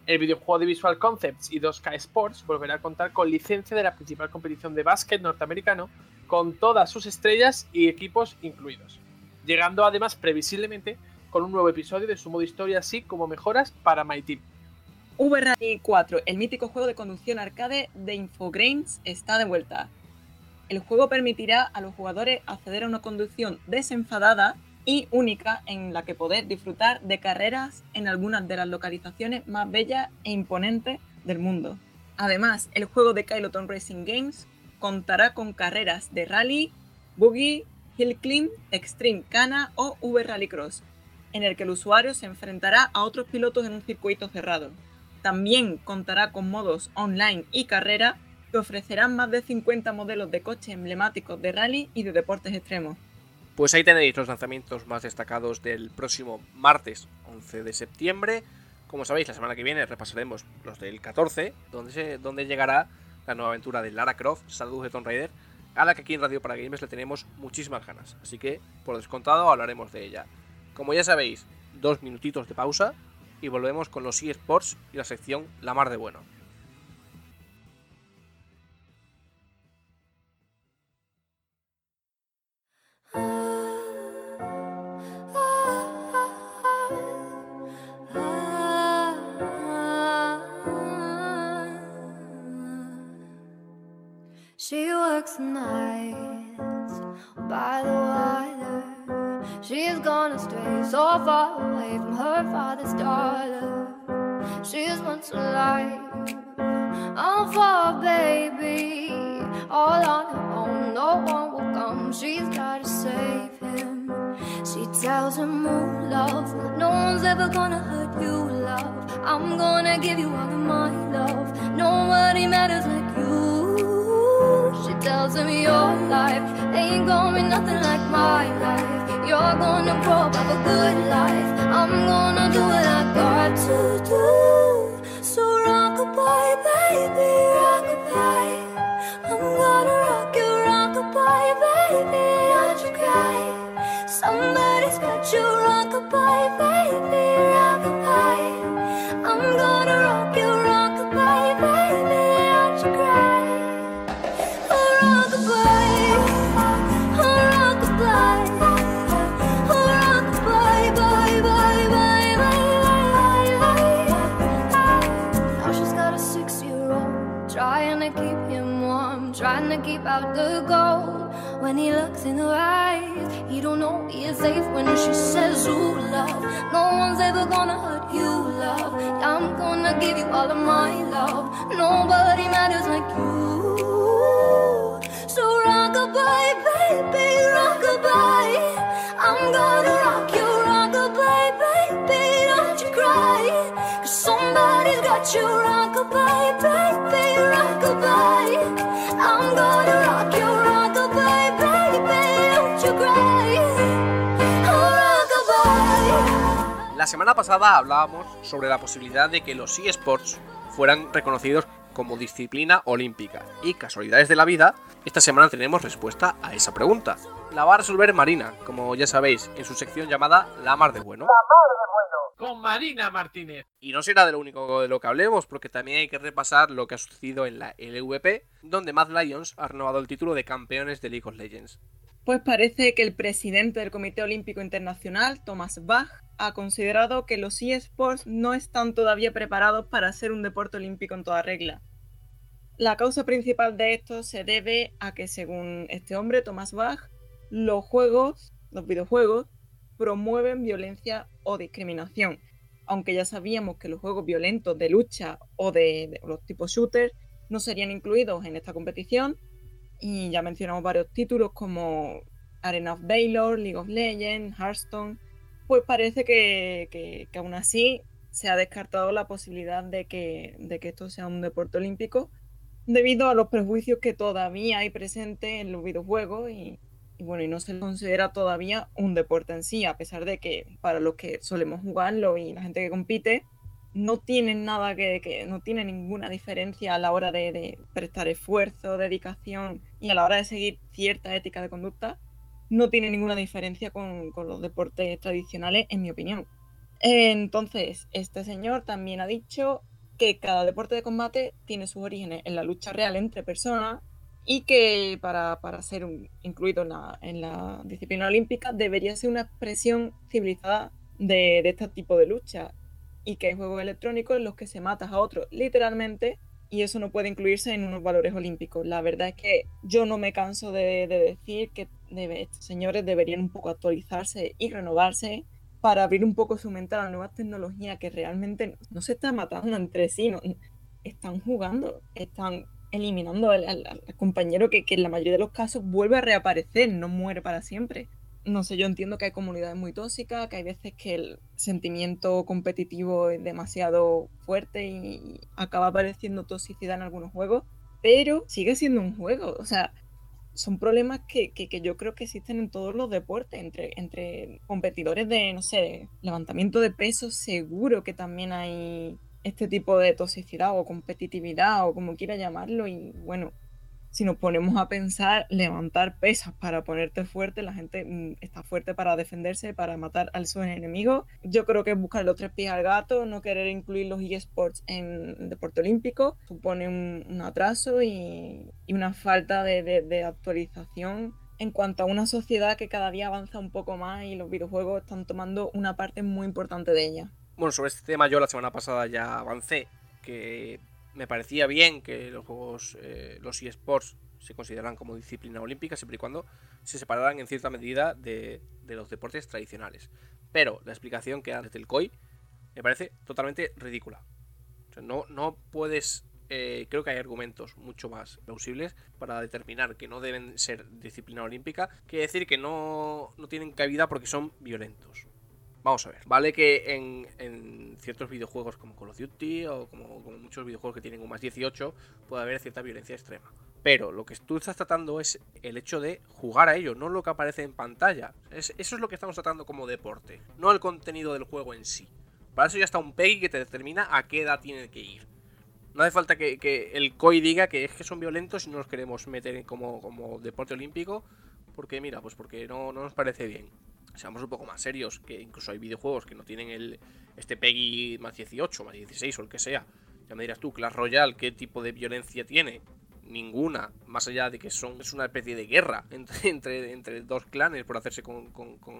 El videojuego de Visual Concepts y 2K Sports volverá a contar con licencia de la principal competición de básquet norteamericano, con todas sus estrellas y equipos incluidos, llegando además previsiblemente con un nuevo episodio de su modo historia, así como mejoras para My Team. V-Rally 4, el mítico juego de conducción arcade de Infogrames, está de vuelta. El juego permitirá a los jugadores acceder a una conducción desenfadada y única en la que poder disfrutar de carreras en algunas de las localizaciones más bellas e imponentes del mundo. Además, el juego de Kyloton Racing Games contará con carreras de rally, buggy, hill climb, extreme cana o V Rallycross, en el que el usuario se enfrentará a otros pilotos en un circuito cerrado. También contará con modos online y carrera que ofrecerán más de 50 modelos de coches emblemáticos de rally y de deportes extremos. Pues ahí tenéis los lanzamientos más destacados del próximo martes 11 de septiembre. Como sabéis, la semana que viene repasaremos los del 14, donde, se, donde llegará la nueva aventura de Lara Croft, Saludos de Tomb Raider, a la que aquí en Radio para le tenemos muchísimas ganas. Así que, por descontado, hablaremos de ella. Como ya sabéis, dos minutitos de pausa y volvemos con los eSports y la sección La Mar de Bueno. She works nights by. She's gonna stray so far away from her father's daughter. She's much alive. I'm for a baby, all on her own. No one will come. She's gotta save him. She tells him, "Oh, love, no one's ever gonna hurt you, love. I'm gonna give you all of my love. Nobody matters like you." She tells him, "Your life ain't gonna be nothing like my life. You're gonna grow up have a good life. I'm gonna do what I got to do." So rockabye, baby, rockabye. I'm gonna out the cold. When he looks in her eyes, he don't know he is safe when she says, "Ooh, love, no one's ever gonna hurt you, love. I'm gonna give you all of my love. Nobody matters like you." So rockabye, baby, rockabye. I'm gonna rock you, rockabye, baby. Don't you cry, 'cause somebody's got you, rock rockabye, baby. Oh rockabye. La semana pasada hablábamos sobre la posibilidad de que los eSports fueran reconocidos como disciplina olímpica. Y casualidades de la vida, esta semana tenemos respuesta a esa pregunta. La va a resolver Marina, como ya sabéis, en su sección llamada La Mar de Bueno. Con Marina Martínez. Y no será de lo único de lo que hablemos, porque también hay que repasar lo que ha sucedido en la LVP, donde Mad Lions ha renovado el título de campeones de League of Legends. Pues parece que el presidente del Comité Olímpico Internacional, Thomas Bach, ha considerado que los eSports no están todavía preparados para ser un deporte olímpico en toda regla. La causa principal de esto se debe a que, según este hombre, Thomas Bach, los juegos, los videojuegos, promueven violencia o discriminación. Aunque ya sabíamos que los juegos violentos de lucha o de, los tipos shooter no serían incluidos en esta competición, y ya mencionamos varios títulos como Arena of Valor, League of Legends, Hearthstone, pues parece que, que- que aún así se ha descartado la posibilidad de que, de que esto sea un deporte olímpico debido a los prejuicios que todavía hay presentes en los videojuegos y, y bueno, y no se considera todavía un deporte en sí, a pesar de que para los que solemos jugarlo y la gente que compite, no tienen nada que, que no tiene ninguna diferencia a la hora de, de prestar esfuerzo, dedicación y a la hora de seguir cierta ética de conducta, no tiene ninguna diferencia con, con los deportes tradicionales, en mi opinión. Entonces, este señor también ha dicho que cada deporte de combate tiene sus orígenes en la lucha real entre personas y que para, para ser un- incluido en la, disciplina olímpica debería ser una expresión civilizada de, de este tipo de lucha y que hay juegos electrónicos en los que se matas a otro literalmente y eso no puede incluirse en unos valores olímpicos. La verdad es que yo no me canso de, de decir que debe- estos señores deberían un poco actualizarse y renovarse para abrir un poco su mente a la nueva tecnología que realmente no se está matando entre sí, no- están jugando, están eliminando al, compañero que, que en la mayoría de los casos vuelve a reaparecer, no muere para siempre. No sé, yo entiendo que hay comunidades muy tóxicas, que hay veces que el sentimiento competitivo es demasiado fuerte y acaba apareciendo toxicidad en algunos juegos, pero sigue siendo un juego. O sea, son problemas que, que- que yo creo que existen en todos los deportes, entre, entre competidores de, no sé, levantamiento de peso, seguro que también hay este tipo de toxicidad o competitividad o como quiera llamarlo. Y bueno, si nos ponemos a pensar, levantar pesas para ponerte fuerte, la gente mm, está fuerte para defenderse, para matar al su enemigo. Yo creo que buscar los tres pies al gato, no querer incluir los eSports en el deporte olímpico, supone un, atraso y, una falta de, de actualización en cuanto a una sociedad que cada día avanza un poco más y los videojuegos están tomando una parte muy importante de ella. Bueno, sobre este tema yo la semana pasada ya avancé, que me parecía bien que los juegos, eh, los eSports se consideraran como disciplina olímpica siempre y cuando se separaran en cierta medida de, los deportes tradicionales. Pero la explicación que da desde el COI me parece totalmente ridícula. no, no puedes. Eh, creo que hay argumentos mucho más plausibles para determinar que no deben ser disciplina olímpica que decir que no, no tienen cabida porque son violentos. Vamos a ver, vale que en, ciertos videojuegos como Call of Duty o como, muchos videojuegos que tienen un más 18 puede haber cierta violencia extrema. Pero lo que tú estás tratando es el hecho de jugar a ello, no lo que aparece en pantalla. eso es lo que estamos tratando como deporte, no el contenido del juego en sí. Para eso ya está un PEGI que te determina a qué edad tiene que ir. No hace falta que, el COI diga que es que son violentos y no los queremos meter como, deporte olímpico. Porque mira, pues porque no nos parece bien seamos un poco más serios, que incluso hay videojuegos que no tienen el este PEGI más 18, más 16 o el que sea. Ya me dirás tú, Clash Royale, ¿qué tipo de violencia tiene? Ninguna, más allá de que son, es una especie de guerra entre, entre, entre dos clanes por hacerse con,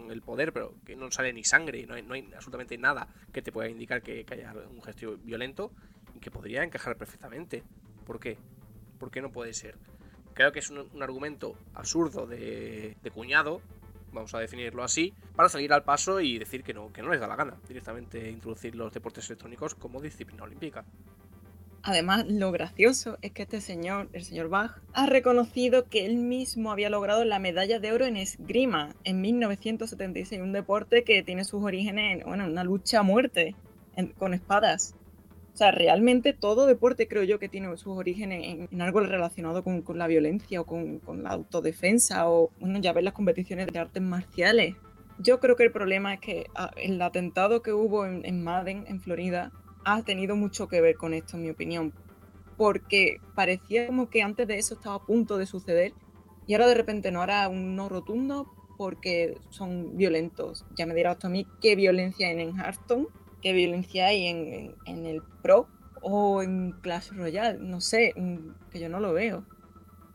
el poder, pero que no sale ni sangre, no hay, no hay absolutamente nada que te pueda indicar que, haya un gesto violento y que podría encajar perfectamente. ¿Por qué? ¿Por qué no puede ser? Creo que es un, argumento absurdo de cuñado vamos a definirlo así, para salir al paso y decir que no, que no les da la gana directamente introducir los deportes electrónicos como disciplina olímpica. Además, lo gracioso es que este señor, el señor Bach, ha reconocido que él mismo había logrado la medalla de oro en esgrima en 1976, un deporte que tiene sus orígenes en bueno, una lucha a muerte con espadas. O sea, realmente todo deporte creo yo que tiene sus orígenes en, algo relacionado con, la violencia o con, la autodefensa o, bueno, ya ves las competiciones de artes marciales. Yo creo que el problema es que ah, el atentado que hubo en, en Madden, en Florida, ha tenido mucho que ver con esto, en mi opinión. Porque parecía como que antes de eso estaba a punto de suceder y ahora de repente no hará un no rotundo porque son violentos. Ya me dirás tú a mí qué violencia hay en Hearthstone qué violencia hay en, en, el Pro o en Clash Royale. No sé, mm, que yo no lo veo.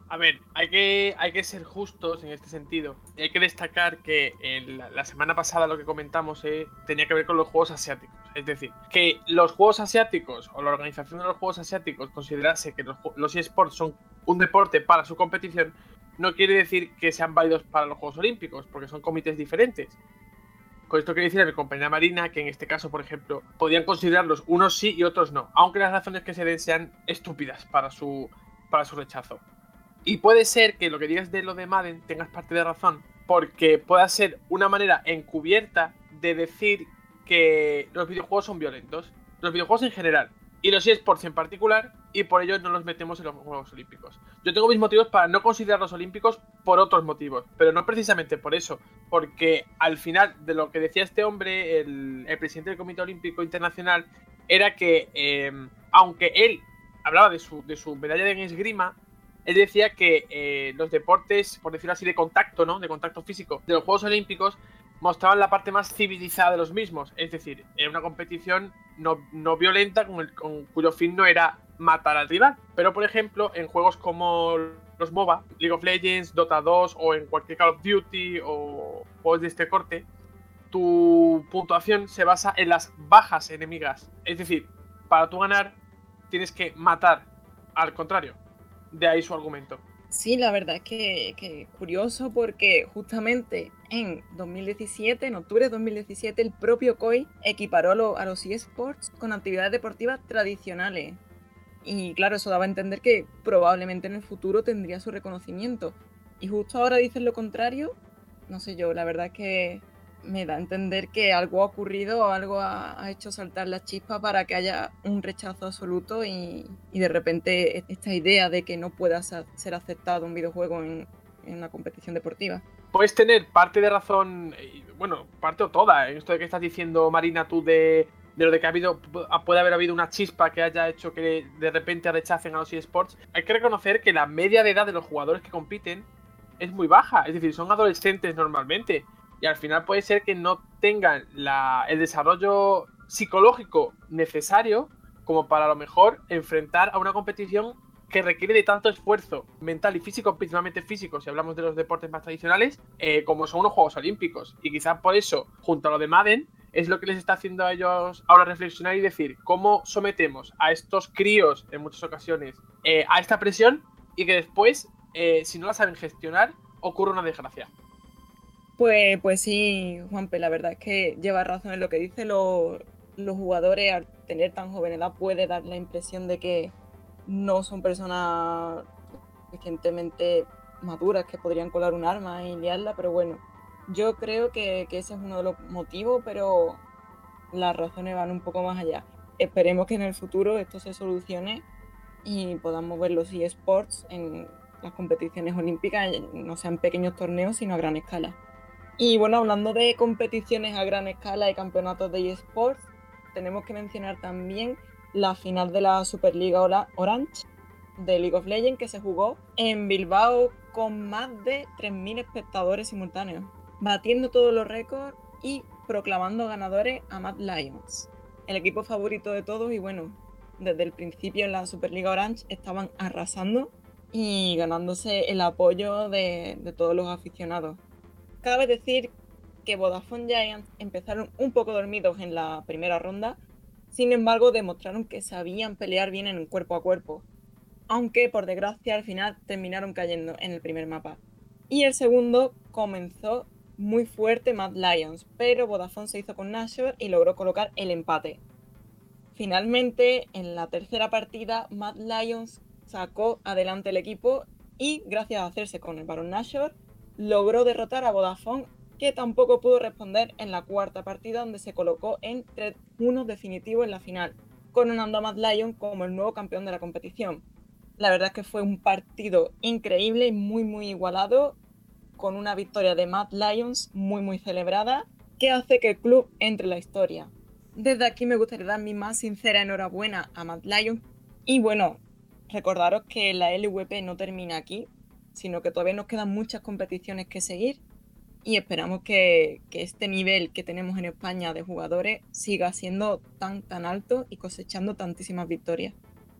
A ver, hay que, hay que ser justos en este sentido. Hay que destacar que la semana pasada lo que comentamos eh, tenía que ver con los juegos asiáticos. Es decir, que los juegos asiáticos o la organización de los juegos asiáticos considerase que los, los eSports son un deporte para su competición, no quiere decir que sean válidos para los Juegos Olímpicos, porque son comités diferentes. Con esto quiere decir a mi compañera Marina que en este caso, por ejemplo, podían considerarlos unos sí y otros no, aunque las razones que se den sean estúpidas para su, para su rechazo. Y puede ser que lo que digas de lo de Madden tengas parte de razón, porque pueda ser una manera encubierta de decir que los videojuegos son violentos. Los videojuegos en general y los eSports en particular, y por ello no los metemos en los Juegos Olímpicos. Yo tengo mis motivos para no considerarlos olímpicos por otros motivos, pero no precisamente por eso, porque al final de lo que decía este hombre, el, presidente del Comité Olímpico Internacional, era que eh, aunque él hablaba de su, de su medalla de esgrima, él decía que eh, los deportes, por decirlo así, de contacto, ¿no? De contacto físico de los Juegos Olímpicos mostraban la parte más civilizada de los mismos, es decir, era una competición no, violenta con cuyo fin no era matar al rival. Pero por ejemplo, en juegos como los MOBA, League of Legends, Dota 2 o en cualquier Call of Duty o juegos de este corte, tu puntuación se basa en las bajas enemigas. Es decir, para tú ganar tienes que matar al contrario. De ahí su argumento. Sí, la verdad es que, que, curioso porque justamente en 2017, en octubre de 2017, el propio COI equiparó a los eSports con actividades deportivas tradicionales. Y claro, eso daba a entender que probablemente en el futuro tendría su reconocimiento. Y justo ahora dicen lo contrario. No sé yo, la verdad es que me da a entender que algo ha ocurrido o algo ha, hecho saltar la chispa para que haya un rechazo absoluto y, de repente esta idea de que no pueda ser aceptado un videojuego en, una competición deportiva. Puedes tener parte de razón, bueno, parte o toda, en esto de que estás diciendo, Marina, tú de, de lo de que ha habido, puede haber habido una chispa que haya hecho que de repente rechacen a los eSports, hay que reconocer que la media de edad de los jugadores que compiten es muy baja, es decir, son adolescentes normalmente. Y al final puede ser que no tengan el desarrollo psicológico necesario como para a lo mejor enfrentar a una competición que requiere de tanto esfuerzo mental y físico, principalmente físico, si hablamos de los deportes más tradicionales, eh, como son unos Juegos Olímpicos. Y quizás por eso, junto a lo de Madden, es lo que les está haciendo a ellos ahora reflexionar y decir cómo sometemos a estos críos, en muchas ocasiones, eh, a esta presión y que después, eh, si no la saben gestionar, ocurre una desgracia. Pues, pues sí, Juanpe, la verdad es que lleva razón en lo que dice. los jugadores, al tener tan joven edad, puede dar la impresión de que no son personas suficientemente maduras que podrían colar un arma y liarla, pero bueno, yo creo que, ese es uno de los motivos, pero las razones van un poco más allá. Esperemos que en el futuro esto se solucione y podamos ver los eSports en las competiciones olímpicas, no sean pequeños torneos, sino a gran escala. Y bueno, hablando de competiciones a gran escala y campeonatos de eSports, tenemos que mencionar también la final de la Superliga Orange de League of Legends que se jugó en Bilbao con más de 3.000 espectadores simultáneos, batiendo todos los récords y proclamando ganadores a Mad Lions, el equipo favorito de todos y bueno, desde el principio en la Superliga Orange estaban arrasando y ganándose el apoyo de, de todos los aficionados. Cabe decir que Vodafone Giants empezaron un poco dormidos en la primera ronda, sin embargo, demostraron que sabían pelear bien en cuerpo a cuerpo, aunque por desgracia al final terminaron cayendo en el primer mapa. Y el segundo comenzó muy fuerte Mad Lions, pero Vodafone se hizo con Nashor y logró colocar el empate. Finalmente, en la tercera partida, Mad Lions sacó adelante el equipo y, gracias a hacerse con el Baron Nashor, logró derrotar a Vodafone que tampoco pudo responder en la cuarta partida donde se colocó en 3-1 definitivo en la final, coronando a Mad Lion como el nuevo campeón de la competición. La verdad es que fue un partido increíble y muy muy igualado, con una victoria de Mad Lions muy muy celebrada, que hace que el club entre en la historia. Desde aquí me gustaría dar mi más sincera enhorabuena a Mad Lions y bueno, recordaros que la LVP no termina aquí, sino que todavía nos quedan muchas competiciones que seguir y esperamos que, este nivel que tenemos en España de jugadores siga siendo tan tan alto y cosechando tantísimas victorias.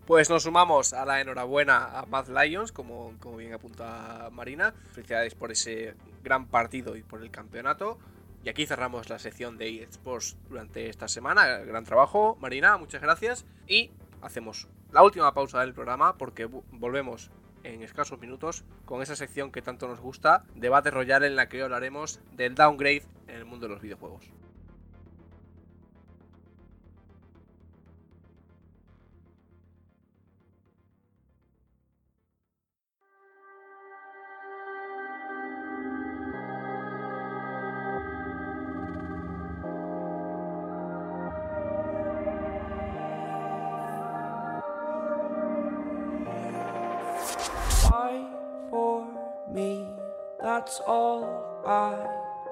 Pues nos sumamos a la enhorabuena a Mad Lions, como, como bien apunta Marina. Felicidades por ese gran partido y por el campeonato. Y aquí cerramos la sección de eSports durante esta semana. Gran trabajo, Marina, muchas gracias. Y hacemos la última pausa del programa porque volvemos en escasos minutos con esa sección que tanto nos gusta, Debate Royal, en la que hoy hablaremos del downgrade en el mundo de los videojuegos. That's all I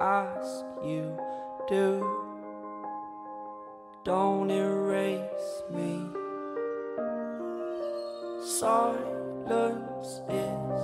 ask you do. Don't erase me. Silence is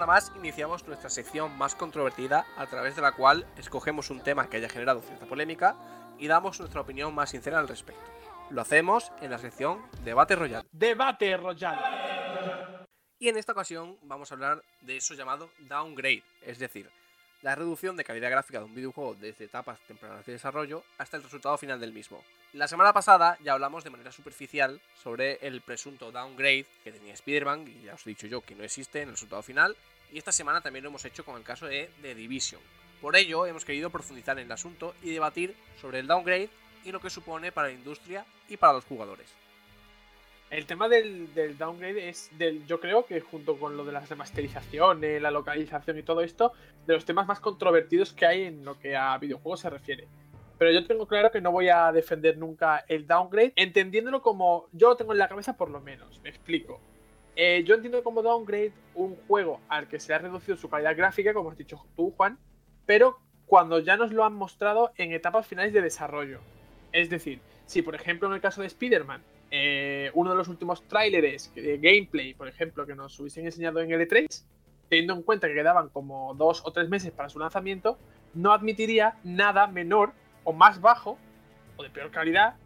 semana más iniciamos nuestra sección más controvertida, a través de la cual escogemos un tema que haya generado cierta polémica y damos nuestra opinión más sincera al respecto. Lo hacemos en la sección Debate Royal. Debate Royal. Y en esta ocasión vamos a hablar de eso llamado downgrade, es decir, la reducción de calidad gráfica de un videojuego desde etapas tempranas de desarrollo hasta el resultado final del mismo. La semana pasada ya hablamos de manera superficial sobre el presunto downgrade que tenía Spider-Man, y ya os he dicho yo que no existe en el resultado final, y esta semana también lo hemos hecho con el caso de The Division. Por ello hemos querido profundizar en el asunto y debatir sobre el downgrade y lo que supone para la industria y para los jugadores. El tema del, downgrade es del, yo creo que junto con lo de las remasterizaciones, la localización y todo esto, de los temas más controvertidos que hay en lo que a videojuegos se refiere. Pero yo tengo claro que no voy a defender nunca el downgrade, entendiéndolo como yo lo tengo en la cabeza por lo menos. Me explico. Eh, yo entiendo como downgrade un juego al que se ha reducido su calidad gráfica, como has dicho tú, Juan, pero cuando ya nos lo han mostrado en etapas finales de desarrollo. Es decir, si por ejemplo en el caso de Spider-Man eh, uno de los últimos tráileres de gameplay, por ejemplo, que nos hubiesen enseñado en L3, teniendo en cuenta que quedaban como dos o tres meses para su lanzamiento, no admitiría nada menor o más bajo o de peor calidad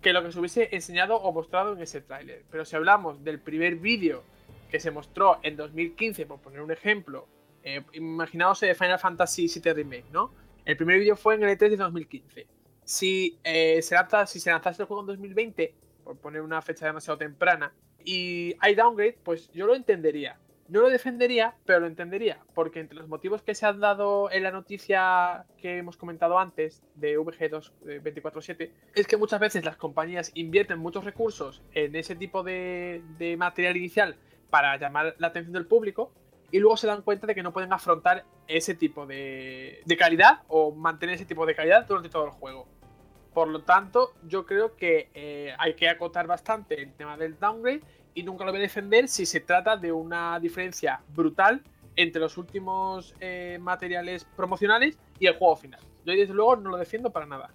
que lo que se hubiese enseñado o mostrado en ese tráiler. Pero si hablamos del primer vídeo que se mostró en 2015, por poner un ejemplo, eh, imaginaos de Final Fantasy VII Remake, ¿no? El primer vídeo fue en el E3 de 2015. Si, eh, se lanza, si se lanzase el juego en 2020, por poner una fecha demasiado temprana, y hay downgrade, pues yo lo entendería. No lo defendería, pero lo entendería, porque entre los motivos que se han dado en la noticia que hemos comentado antes de VG2 es que muchas veces las compañías invierten muchos recursos en ese tipo de, de material inicial para llamar la atención del público y luego se dan cuenta de que no pueden afrontar ese tipo de, de calidad o mantener ese tipo de calidad durante todo el juego. Por lo tanto, yo creo que eh, hay que acotar bastante el tema del downgrade y nunca lo voy a defender si se trata de una diferencia brutal entre los últimos eh, materiales promocionales y el juego final. Yo desde luego no lo defiendo para nada.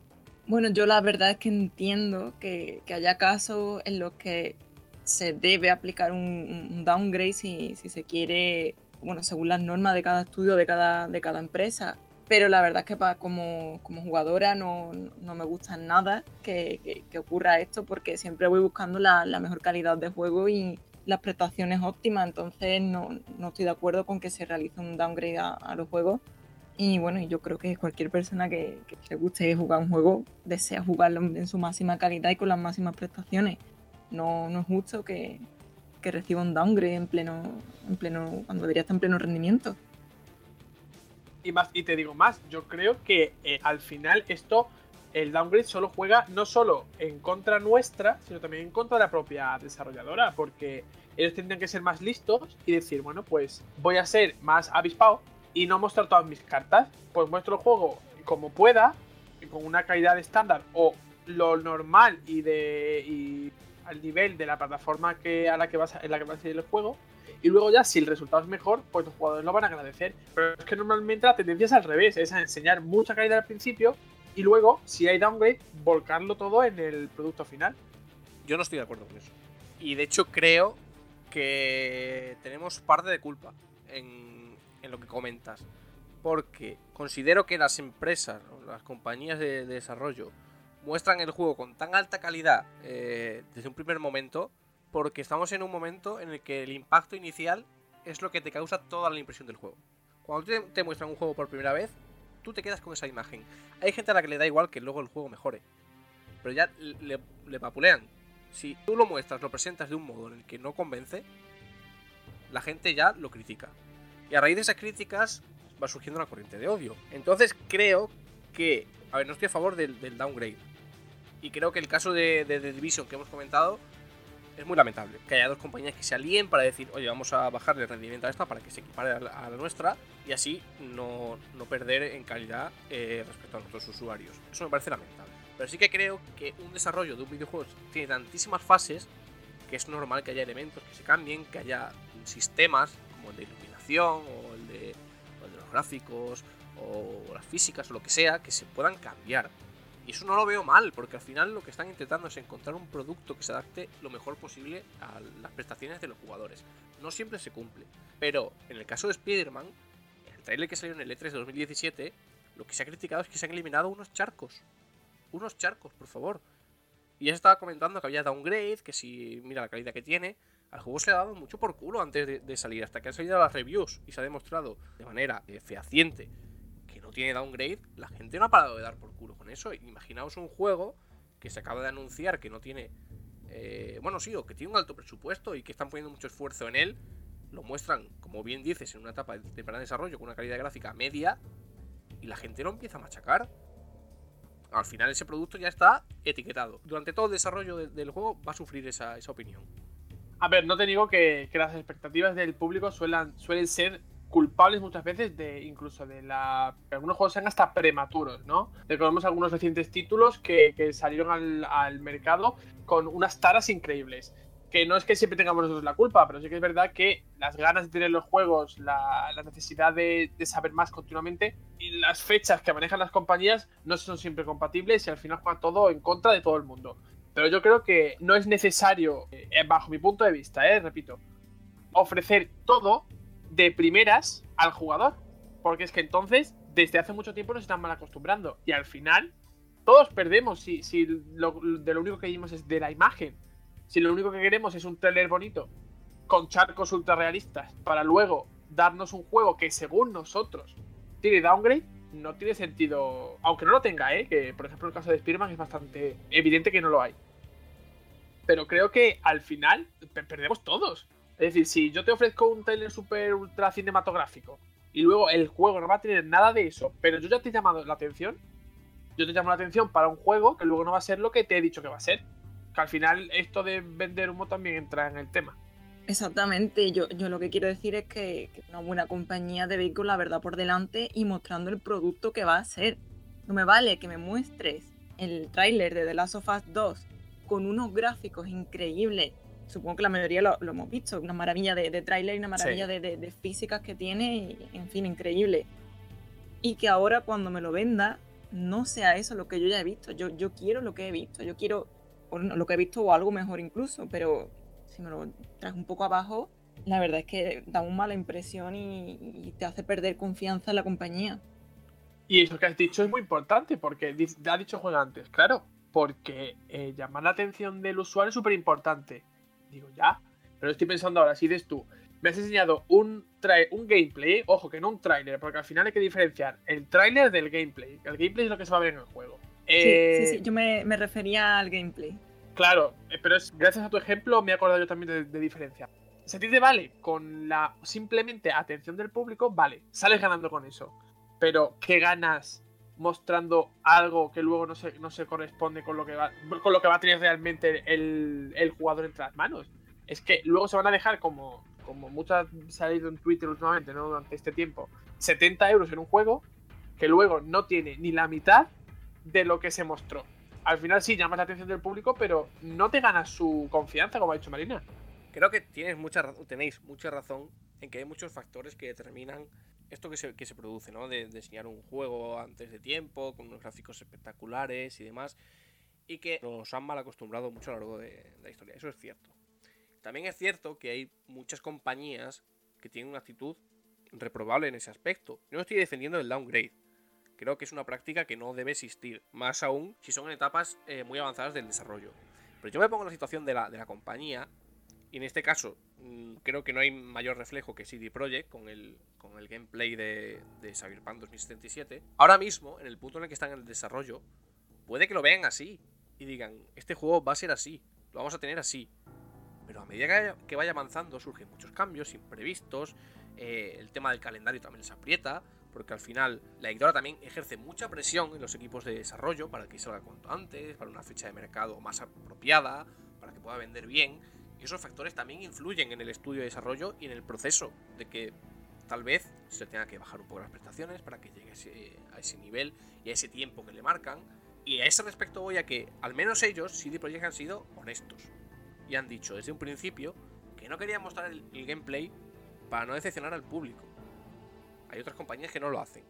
Bueno, yo la verdad es que entiendo que, haya casos en los que se debe aplicar un, downgrade si, se quiere, bueno, según las normas de cada estudio, de cada empresa, pero la verdad es que para, como, como jugadora no, no, me gusta nada que, que, que, ocurra esto porque siempre voy buscando la, la, mejor calidad de juego y las prestaciones óptimas, entonces no, no estoy de acuerdo con que se realice un downgrade a, a los juegos. Y bueno, yo creo que cualquier persona que, que, le guste jugar un juego desea jugarlo en su máxima calidad y con las máximas prestaciones. No, no es justo que, que reciba un downgrade en pleno, en pleno, cuando debería estar en pleno rendimiento. Y, más, y te digo más, yo creo que eh, al final esto, el downgrade solo juega no solo en contra nuestra, sino también en contra de la propia desarrolladora, porque ellos tendrían que ser más listos y decir, bueno, pues voy a ser más avispado y no mostrar todas mis cartas, pues muestro el juego como pueda, con una calidad estándar o lo normal y de al nivel de la plataforma que, a la que vas a, en la que va a el juego y luego ya si el resultado es mejor, pues los jugadores lo van a agradecer. Pero es que normalmente la tendencia es al revés, es a enseñar mucha calidad al principio y luego, si hay downgrade, volcarlo todo en el producto final. Yo no estoy de acuerdo con eso. Y de hecho creo que tenemos parte de culpa en, en lo que comentas. Porque considero que las empresas las compañías de desarrollo muestran el juego con tan alta calidad eh, desde un primer momento porque estamos en un momento en el que el impacto inicial es lo que te causa toda la impresión del juego. Cuando te, muestran un juego por primera vez, tú te quedas con esa imagen. Hay gente a la que le da igual que luego el juego mejore, pero ya le, le papulean. Si tú lo muestras, lo presentas de un modo en el que no convence, la gente ya lo critica. Y a raíz de esas críticas va surgiendo una corriente de odio. Entonces creo que, a ver, no estoy a favor del downgrade. Y creo que el caso de, de Division que hemos comentado es muy lamentable que haya dos compañías que se alíen para decir, oye, vamos a bajarle el rendimiento a esta para que se equipare a la, a la nuestra y así no, no perder en calidad eh, respecto a nuestros usuarios. Eso me parece lamentable. Pero sí que creo que un desarrollo de un videojuego tiene tantísimas fases que es normal que haya elementos que se cambien, que haya sistemas como el de iluminación o el de, o el de los gráficos o las físicas o lo que sea que se puedan cambiar. Y eso no lo veo mal, porque al final lo que están intentando es encontrar un producto que se adapte lo mejor posible a las prestaciones de los jugadores. No siempre se cumple. Pero en el caso de Spider-Man, el trailer que salió en el E3 de 2017, lo que se ha criticado es que se han eliminado unos charcos. Unos charcos, por favor. Y ya se estaba comentando que había downgrade, que si mira la calidad que tiene, al juego se le ha dado mucho por culo antes de, de salir, hasta que han salido las reviews y se ha demostrado de manera eh, fehaciente tiene downgrade, la gente no ha parado de dar por culo con eso. Imaginaos un juego que se acaba de anunciar que no tiene. eh, bueno, sí, o que tiene un alto presupuesto y que están poniendo mucho esfuerzo en él. Lo muestran, como bien dices, en una etapa de temprano desarrollo con una calidad gráfica media. Y la gente lo empieza a machacar. Al final ese producto ya está etiquetado. Durante todo el desarrollo de- del juego va a sufrir esa, esa opinión. A ver, no te digo que, que las expectativas del público suelen ser culpables muchas veces de incluso de la que algunos juegos sean hasta prematuros, ¿no? Recordemos algunos recientes títulos que, salieron al, mercado con unas taras increíbles. Que no es que siempre tengamos nosotros la culpa, pero sí que es verdad que las ganas de tener los juegos, la, necesidad de, de saber más continuamente y las fechas que manejan las compañías no son siempre compatibles y al final juega todo en contra de todo el mundo. Pero yo creo que no es necesario, eh, bajo mi punto de vista, eh, repito, ofrecer todo de primeras al jugador. Porque es que entonces, desde hace mucho tiempo nos están mal acostumbrando. Y al final, todos perdemos si, si lo, de lo único que vimos es de la imagen. Si lo único que queremos es un trailer bonito con charcos ultra realistas para luego darnos un juego que según nosotros tiene downgrade, no tiene sentido. Aunque no lo tenga, ¿eh? Que por ejemplo el caso de Spider-Man es bastante evidente que no lo hay. Pero creo que al final pe- perdemos todos. Es decir, si yo te ofrezco un trailer super ultra cinematográfico y luego el juego no va a tener nada de eso, pero yo ya te he llamado la atención, yo te llamo la atención para un juego que luego no va a ser lo que te he dicho que va a ser. Que al final esto de vender humo también entra en el tema. Exactamente, yo, yo lo que quiero decir es que, una buena compañía debe ir con la verdad por delante y mostrando el producto que va a ser. No me vale que me muestres el tráiler de The Last of Us 2 con unos gráficos increíbles. Supongo que la mayoría lo, lo hemos visto, una maravilla de, de tráiler y una maravilla Sí. de, de- de físicas que tiene, y, en fin, increíble. Y que ahora cuando me lo venda no sea eso lo que yo ya he visto. Yo, yo quiero lo que he visto, yo quiero o lo que he visto o algo mejor incluso, pero si me lo traes un poco abajo, la verdad es que da una mala impresión y, y te hace perder confianza en la compañía. Y eso que has dicho es muy importante, porque ha dicho Juan antes, claro, porque eh, llamar la atención del usuario es súper importante. Digo, ya, pero estoy pensando ahora, si dices tú, me has enseñado un, un gameplay, ojo, que no un tráiler, porque al final hay que diferenciar el tráiler del gameplay. El gameplay es lo que se va a ver en el juego. Sí, Eh, sí, sí, yo me, me refería al gameplay. Claro, eh, pero es, gracias a tu ejemplo me he acordado yo también de, de diferencia. Si a ti te vale con la simplemente atención del público, vale, sales ganando con eso. Pero, ¿qué ganas mostrando algo que luego no se, no se corresponde con lo que va, con lo que va a tener realmente el, el jugador entre las manos? Es que luego se van a dejar como, como muchas ha salido en Twitter últimamente, ¿no? Durante este tiempo, 70 euros en un juego que luego no tiene ni la mitad de lo que se mostró al final sí llamas la atención del público, pero no te ganas su confianza, como ha dicho Marina. Creo que tienes mucha, tenéis mucha razón en que hay muchos factores que determinan esto que se, que se produce, ¿no? De, enseñar un juego antes de tiempo, con unos gráficos espectaculares y demás, y que nos han mal acostumbrado mucho a lo largo de, la historia. Eso es cierto. También es cierto que hay muchas compañías que tienen una actitud reprobable en ese aspecto. No estoy defendiendo el downgrade. Creo que es una práctica que no debe existir, más aún si son en etapas eh, muy avanzadas del desarrollo. Pero yo me pongo en la situación de la, de la compañía y en este caso, mm, creo que no hay mayor reflejo que CD Projekt con el, con el gameplay de, de Cyberpunk 2077. Ahora mismo, en el punto en el que están en el desarrollo, puede que lo vean así y digan, este juego va a ser así, lo vamos a tener así. Pero a medida que vaya, avanzando surgen muchos cambios imprevistos, eh, el tema del calendario también les aprieta, porque al final la editora también ejerce mucha presión en los equipos de desarrollo para que salga cuanto antes, para una fecha de mercado más apropiada, para que pueda vender bien. Y esos factores también influyen en el estudio de desarrollo y en el proceso de que tal vez se tenga que bajar un poco las prestaciones para que llegue ese, a ese nivel y a ese tiempo que le marcan. Y a ese respecto voy a que al menos ellos, CD Projekt, han sido honestos. Y han dicho desde un principio que no querían mostrar el, el gameplay para no decepcionar al público. Hay otras compañías que no lo hacen.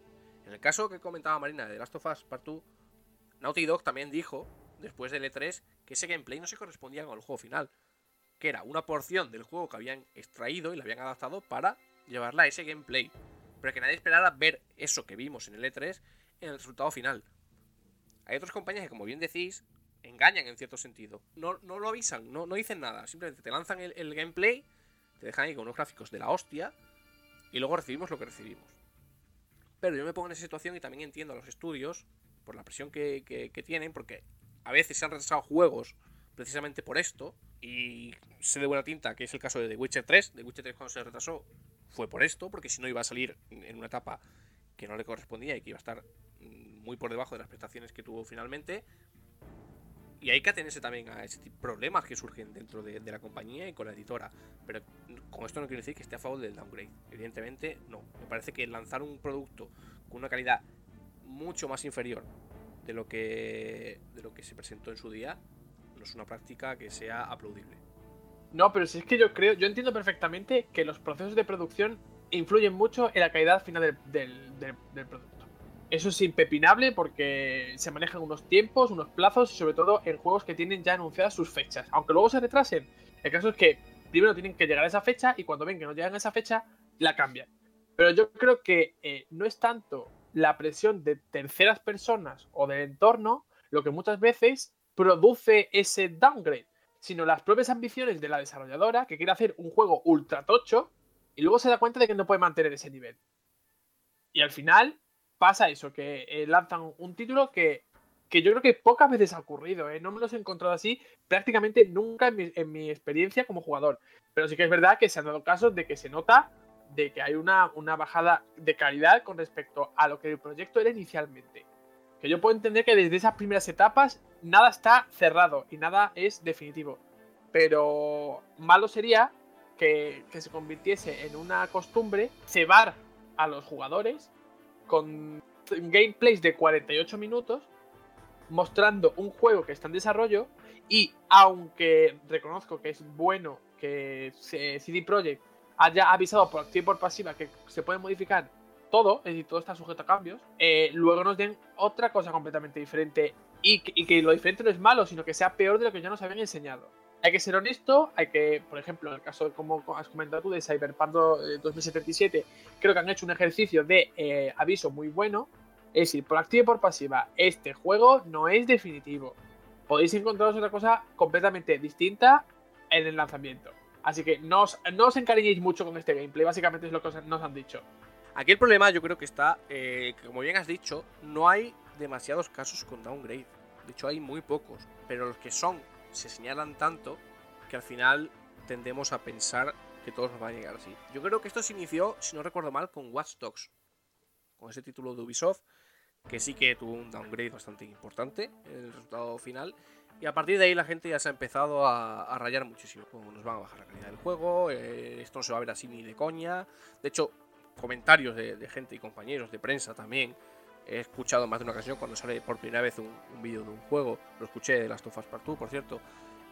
En el caso que comentaba Marina de Last of Us Part 2, Naughty Dog también dijo, después del E3, que ese gameplay no se correspondía con el juego final, que era una porción del juego que habían extraído y la habían adaptado para llevarla a ese gameplay, pero que nadie esperara ver eso que vimos en el E3 en el resultado final. Hay otras compañías que, como bien decís, engañan en cierto sentido. No, no lo avisan, no, no dicen nada. Simplemente te lanzan el, gameplay, te dejan ahí con unos gráficos de la hostia y luego recibimos lo que recibimos. Pero yo me pongo en esa situación y también entiendo a los estudios por la presión que- que tienen, porque a veces se han retrasado juegos precisamente por esto. Y sé de buena tinta que es el caso de The Witcher 3. The Witcher 3 cuando se retrasó fue por esto, porque si no iba a salir en una etapa que no le correspondía y que iba a estar mm, muy por debajo de las prestaciones que tuvo finalmente. Y hay que atenerse también a ese tipo de problemas que surgen dentro de, de la compañía y con la editora. Pero con esto no quiero decir que esté a favor del downgrade. Evidentemente, no. Me parece que lanzar un producto con una calidad mucho más inferior de lo que, de lo que se presentó en su día es una práctica que sea aplaudible. No, pero si es que yo creo, yo entiendo perfectamente que los procesos de producción influyen mucho en la calidad final del, producto. Eso es impepinable porque se manejan unos tiempos, unos plazos y sobre todo en juegos que tienen ya anunciadas sus fechas. Aunque luego se retrasen, el caso es que primero tienen que llegar a esa fecha y cuando ven que no llegan a esa fecha, la cambian. Pero yo creo que eh, no es tanto la presión de terceras personas o del entorno lo que muchas veces produce ese downgrade sino las propias ambiciones de la desarrolladora que quiere hacer un juego ultra tocho y luego se da cuenta de que no puede mantener ese nivel. Y al final pasa eso, que eh, lanzan un título que, que yo creo que pocas veces ha ocurrido, ¿eh? no me los he encontrado así prácticamente nunca en mi, en mi experiencia como jugador. Pero sí que es verdad que se han dado casos de que se nota de que hay una, una bajada de calidad con respecto a lo que el proyecto era inicialmente. Que yo puedo entender que desde esas primeras etapas nada está cerrado y nada es definitivo. Pero malo sería que, se convirtiese en una costumbre cebar a los jugadores con gameplays de 48 minutos mostrando un juego que está en desarrollo y aunque reconozco que es bueno que CD Projekt haya avisado por activa y por pasiva que se puede modificar todo, es decir, todo está sujeto a cambios, eh, luego nos den otra cosa completamente diferente y, que- lo diferente no es malo, sino que sea peor de lo que ya nos habían enseñado. Hay que ser honesto, hay que, por ejemplo, en el caso, como has comentado tú, de Cyberpunk eh, 2077, creo que han hecho un ejercicio de eh, aviso muy bueno. Es decir, por activa y por pasiva, este juego no es definitivo. Podéis encontraros otra cosa completamente distinta en el lanzamiento. Así que no os, no os encariñéis mucho con este gameplay, básicamente es lo que os- nos han dicho. Aquí el problema yo creo que está, eh, como bien has dicho, no hay demasiados casos con downgrade. De hecho hay muy pocos, pero los que son se señalan tanto que al final tendemos a pensar que todos nos van a llegar así. Yo creo que esto se inició, si no recuerdo mal, con Watch Dogs, con ese título de Ubisoft, que sí que tuvo un downgrade bastante importante en el resultado final. Y a partir de ahí la gente ya se ha empezado a, rayar muchísimo. Como nos van a bajar la calidad del juego, eh, esto no se va a ver así ni de coña. De hecho, comentarios de gente y compañeros de prensa también. He escuchado más de una ocasión cuando sale por primera vez un, un vídeo de un juego. Lo escuché de Last of Us Part 2, por cierto.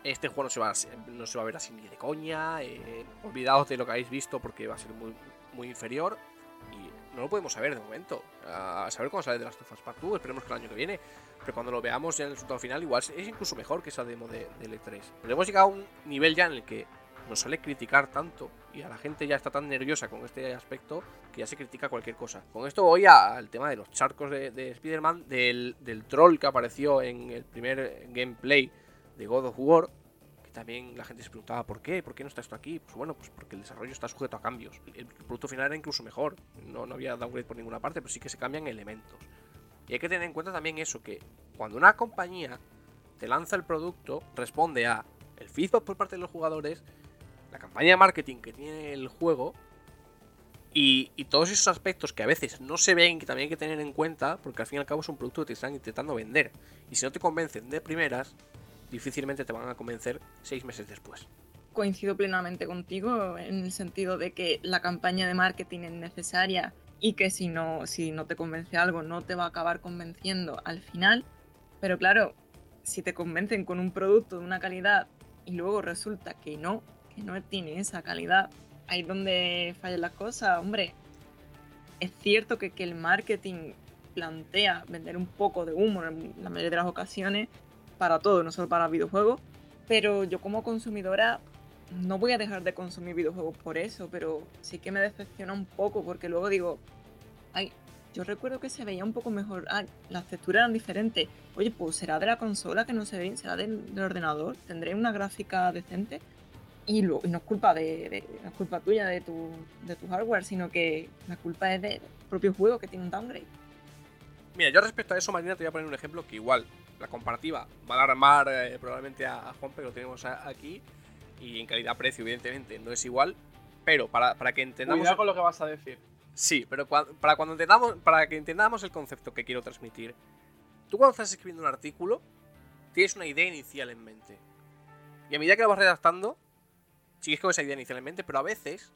Este juego no se va a, no se va a ver así ni de coña. eh, olvidaos de lo que habéis visto porque va a ser muy, muy inferior. Y no lo podemos saber de momento. A saber cuándo sale de Last of Us Part 2. Esperemos que el año que viene. Pero cuando lo veamos ya en el resultado final, igual es incluso mejor que esa demo de, del E3. Pero hemos llegado a un nivel ya en el que nos sale criticar tanto y a la gente ya está tan nerviosa con este aspecto que ya se critica cualquier cosa. Con esto voy al tema de los charcos de, de Spider-Man, del, del troll que apareció en el primer gameplay de God of War, que también la gente se preguntaba por qué, por qué no está esto aquí. Pues bueno, pues porque el desarrollo está sujeto a cambios. El producto final era incluso mejor, no, no había downgrade por ninguna parte, pero sí que se cambian elementos. Y hay que tener en cuenta también eso, que cuando una compañía te lanza el producto, responde a el feedback por parte de los jugadores, la campaña de marketing que tiene el juego y, todos esos aspectos que a veces no se ven que también hay que tener en cuenta, porque al fin y al cabo es un producto que te están intentando vender. Y si no te convencen de primeras, difícilmente te van a convencer seis meses después. Coincido plenamente contigo en el sentido de que la campaña de marketing es necesaria y que si no, si no te convence algo no te va a acabar convenciendo al final. Pero claro, si te convencen con un producto de una calidad y luego resulta que no, que no tiene esa calidad, ahí es donde fallan las cosas, hombre. Es cierto que, que el marketing plantea vender un poco de humo en la mayoría de las ocasiones para todo, no solo para videojuegos. Pero yo como consumidora no voy a dejar de consumir videojuegos por eso, pero sí que me decepciona un poco porque luego digo, ay, yo recuerdo que se veía un poco mejor, ah, las texturas eran diferentes. Oye, pues será de la consola que no se ve, será del, ordenador, tendré una gráfica decente. Y, no es culpa de, no es culpa tuya de tu, de tu hardware, sino que la culpa es del propio juego que tiene un downgrade. Mira, yo respecto a eso, Marina, te voy a poner un ejemplo que igual la comparativa va a alarmar eh, probablemente a, Juan, pero lo tenemos aquí. Y en calidad-precio, evidentemente, no es igual. Pero para, para que entendamos. Cuidado con lo que vas a decir. Sí, pero para, cuando entendamos, para que entendamos el concepto que quiero transmitir, tú cuando estás escribiendo un artículo, tienes una idea inicial en mente. Y a medida que lo vas redactando, sigues con esa idea inicial en mente, pero a veces,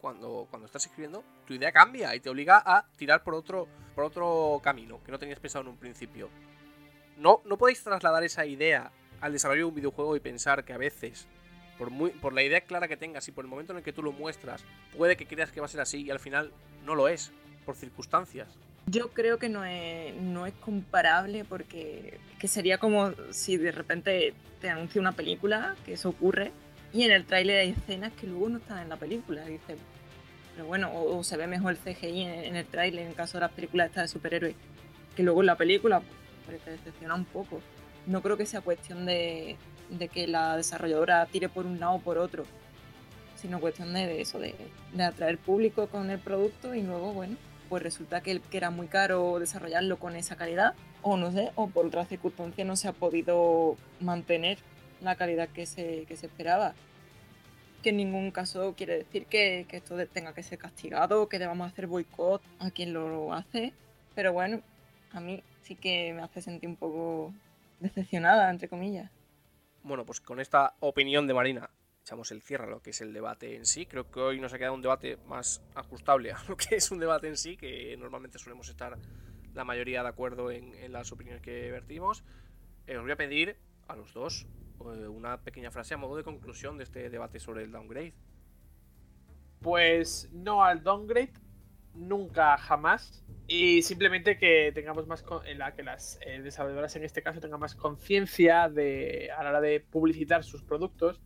cuando, cuando estás escribiendo, tu idea cambia y te obliga a tirar por otro, por otro camino que no tenías pensado en un principio. No, no podéis trasladar esa idea al desarrollo de un videojuego y pensar que a veces por, muy, por la idea clara que tengas y por el momento en el que tú lo muestras, puede que creas que va a ser así y al final no lo es, por circunstancias. Yo creo que no es, no es comparable porque que sería como si de repente te anuncia una película, que eso ocurre, y en el tráiler hay escenas que luego no están en la película. Dice, pero bueno, o, se ve mejor el CGI en, el tráiler en caso de las películas estas de superhéroes, que luego en la película, pues te decepciona un poco. No creo que sea cuestión de, de que la desarrolladora tire por un lado o por otro, sino cuestión de eso, de, atraer público con el producto y luego, bueno, pues resulta que, que era muy caro desarrollarlo con esa calidad, o no sé, o por otras circunstancias no se ha podido mantener la calidad que se, que se esperaba. Que en ningún caso quiere decir que, que esto tenga que ser castigado, que debamos hacer boicot a quien lo hace, pero bueno, a mí sí que me hace sentir un poco decepcionada, entre comillas. Bueno, pues con esta opinión de Marina echamos el cierre a lo que es el debate en sí. Creo que hoy nos ha quedado un debate más ajustable a lo que es un debate en sí, que normalmente solemos estar la mayoría de acuerdo en, las opiniones que vertimos. Eh, os voy a pedir a los dos una pequeña frase a modo de conclusión de este debate sobre el downgrade. Pues no al downgrade, nunca jamás. Y simplemente que tengamos más en la que las eh, desarrolladoras en este caso tengan más conciencia de a la hora de publicitar sus productos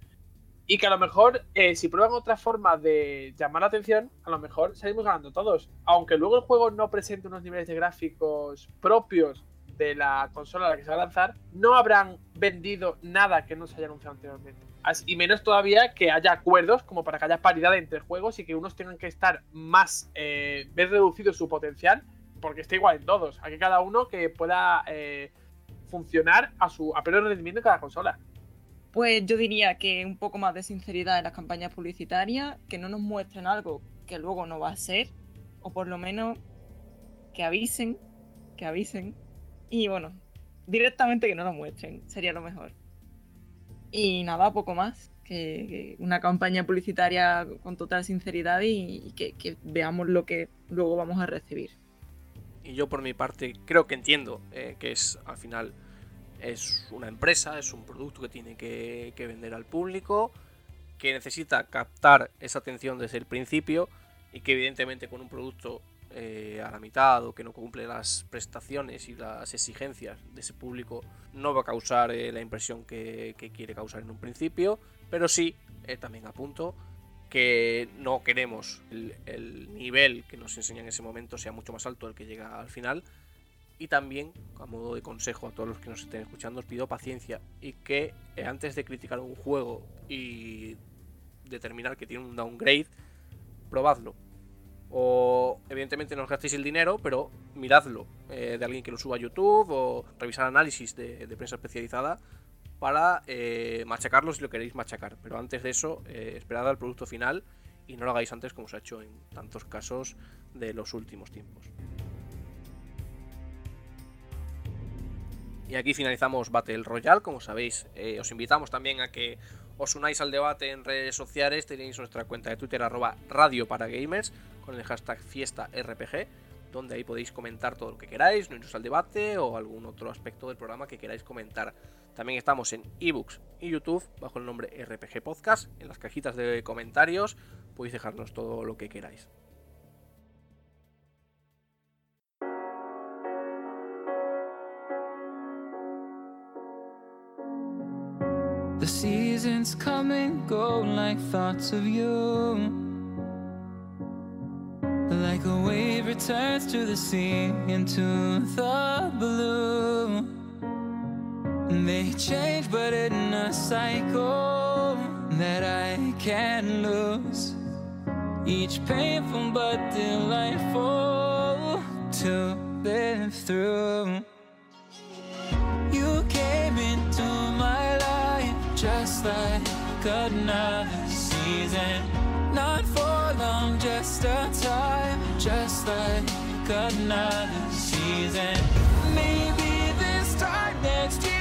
y que a lo mejor eh, si prueban otra forma de llamar la atención, a lo mejor salimos ganando todos. Aunque luego el juego no presente unos niveles de gráficos propios de la consola a la que se va a lanzar, no habrán vendido nada que no se haya anunciado anteriormente. Y menos todavía que haya acuerdos como para que haya paridad entre juegos y que unos tengan que estar más, eh, ver reducido su potencial, porque está igual en todos. Aquí cada uno que pueda eh, funcionar a su a pleno rendimiento en cada consola. Pues yo diría que un poco más de sinceridad en las campañas publicitarias, que no nos muestren algo que luego no va a ser, o por lo menos que avisen, que avisen. Y bueno, directamente que no lo muestren, sería lo mejor. Y nada, poco más. Que, una campaña publicitaria con total sinceridad y, que, veamos lo que luego vamos a recibir. Y yo por mi parte creo que entiendo eh, que es al final es una empresa, es un producto que tiene que, vender al público, que necesita captar esa atención desde el principio y que evidentemente con un producto eh, a la mitad o que no cumple las prestaciones y las exigencias de ese público no va a causar eh, la impresión que, quiere causar en un principio, pero sí, eh, también apunto que no queremos el, el, nivel que nos enseña en ese momento sea mucho más alto el que llega al final. Y también, a modo de consejo a todos los que nos estén escuchando, os pido paciencia y que antes de criticar un juego y determinar que tiene un downgrade, probadlo o evidentemente no os gastéis el dinero, pero miradlo eh, de alguien que lo suba a YouTube o revisar análisis de, prensa especializada para eh, machacarlo si lo queréis machacar. Pero antes de eso, eh, esperad al producto final y no lo hagáis antes como se ha hecho en tantos casos de los últimos tiempos. Y aquí finalizamos Battle Royale, como sabéis, os invitamos también a que os unáis al debate en redes sociales, tenéis nuestra cuenta de Twitter arroba radio para gamers con el hashtag FiestaRPG, donde ahí podéis comentar todo lo que queráis, no iros al debate o algún otro aspecto del programa que queráis comentar. También estamos en ebooks y YouTube bajo el nombre RPG Podcast. En las cajitas de comentarios podéis dejarnos todo lo que queráis. The seasons come and go like thoughts of you. Like a wave returns to the sea into the blue. They change, but in a cycle that I can't lose. Each painful but delightful to live through. You came into my life just like another season. Not for long, just a time, just like another season. Maybe this time next year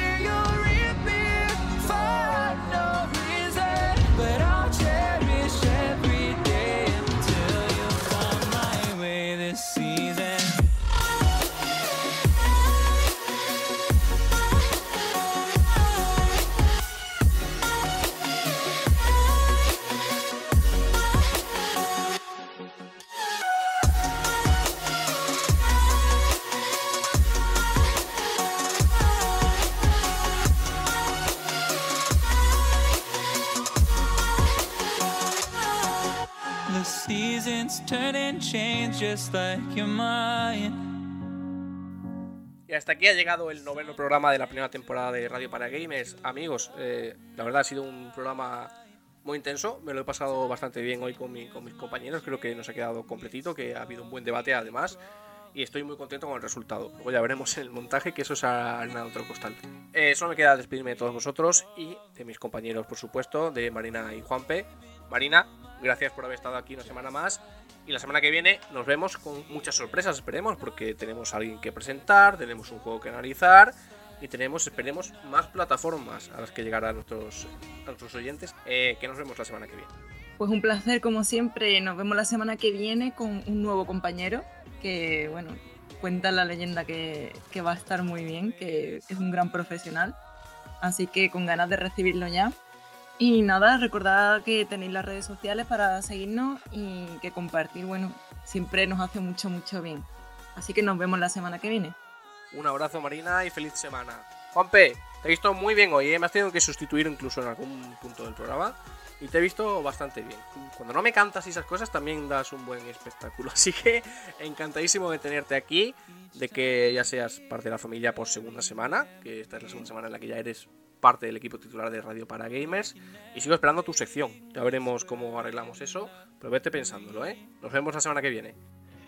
just like your mind. Y hasta aquí ha llegado el noveno programa de la primera temporada de Radio para Gamers. Amigos, eh, la verdad ha sido un programa muy intenso. Me lo he pasado bastante bien hoy con, mi- con mis compañeros. Creo que nos ha quedado completito, que ha habido un buen debate además. Y estoy muy contento con el resultado. Luego ya veremos el montaje que eso es harina otro costal. Eh, solo me queda despedirme de todos vosotros y de mis compañeros, por supuesto, de Marina y Juanpe. Marina, gracias por haber estado aquí una semana más. Y la semana que viene nos vemos con muchas sorpresas, esperemos, porque tenemos a alguien que presentar, tenemos un juego que analizar y tenemos, esperemos, más plataformas a las que llegar a nuestros, nuestros oyentes. Eh, que nos vemos la semana que viene. Pues un placer como siempre. Nos vemos la semana que viene con un nuevo compañero que, bueno, cuenta la leyenda que, que va a estar muy bien, que es un gran profesional. Así que con ganas de recibirlo ya. Y nada, recordad que tenéis las redes sociales para seguirnos y que compartir, bueno, siempre nos hace mucho, mucho bien. Así que nos vemos la semana que viene. Un abrazo, Marina, y feliz semana. Juanpe, te he visto muy bien hoy, ¿eh? me has tenido que sustituir incluso en algún punto del programa. Y te he visto bastante bien. Cuando no me cantas y esas cosas, también das un buen espectáculo. Así que encantadísimo de tenerte aquí, de que ya seas parte de la familia por segunda semana, que esta es la segunda semana en la que ya eres parte del equipo titular de Radio para Gamers. Y sigo esperando tu sección. Ya veremos cómo arreglamos eso, pero vete pensándolo, ¿eh? Nos vemos la semana que viene.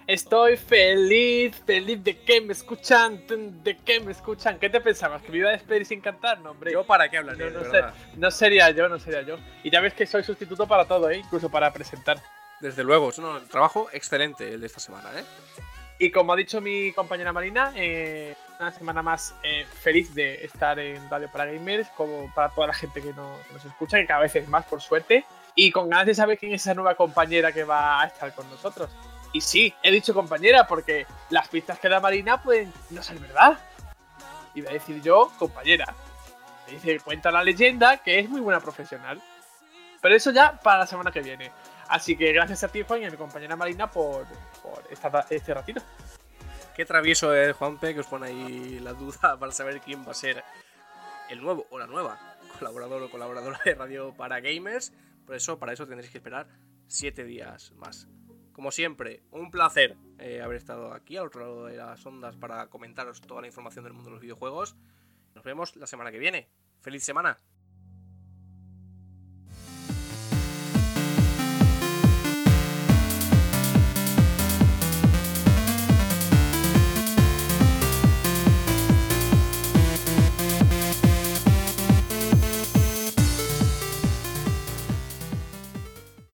Estoy feliz, feliz de que me escuchan, de que me escuchan. ¿Qué te pensabas? ¿Que me iba a despedir sin cantar? No, hombre. Yo para qué hablaré, no, no, sé- no sería yo, no sería yo. Y ya ves que soy sustituto para todo, ¿eh? Incluso para presentar. Desde luego, es un trabajo excelente el de esta semana, ¿eh? Y como ha dicho mi compañera Marina, eh, una semana más eh, feliz de estar en Radio para Gamers, como para toda la gente que, que nos escucha, que cada vez es más, por suerte. Y con ganas de saber quién es esa nueva compañera que va a estar con nosotros. Y sí, he dicho compañera porque las pistas que da Marina pueden no ser verdad. Voy a decir yo, compañera. Me dice, cuenta la leyenda que es muy buena profesional. Pero eso ya para la semana que viene. Así que gracias a ti, Juan, y a mi compañera Marina por, por esta- este ratito. Qué travieso es Juanpe que os pone ahí la duda para saber quién va a ser el nuevo o la nueva colaborador o colaboradora de Radio para Gamers. Por eso, para eso tendréis que esperar 7 días más. Como siempre, un placer eh, haber estado aquí al otro lado de las ondas para comentaros toda la información del mundo de los videojuegos. Nos vemos la semana que viene. ¡Feliz semana!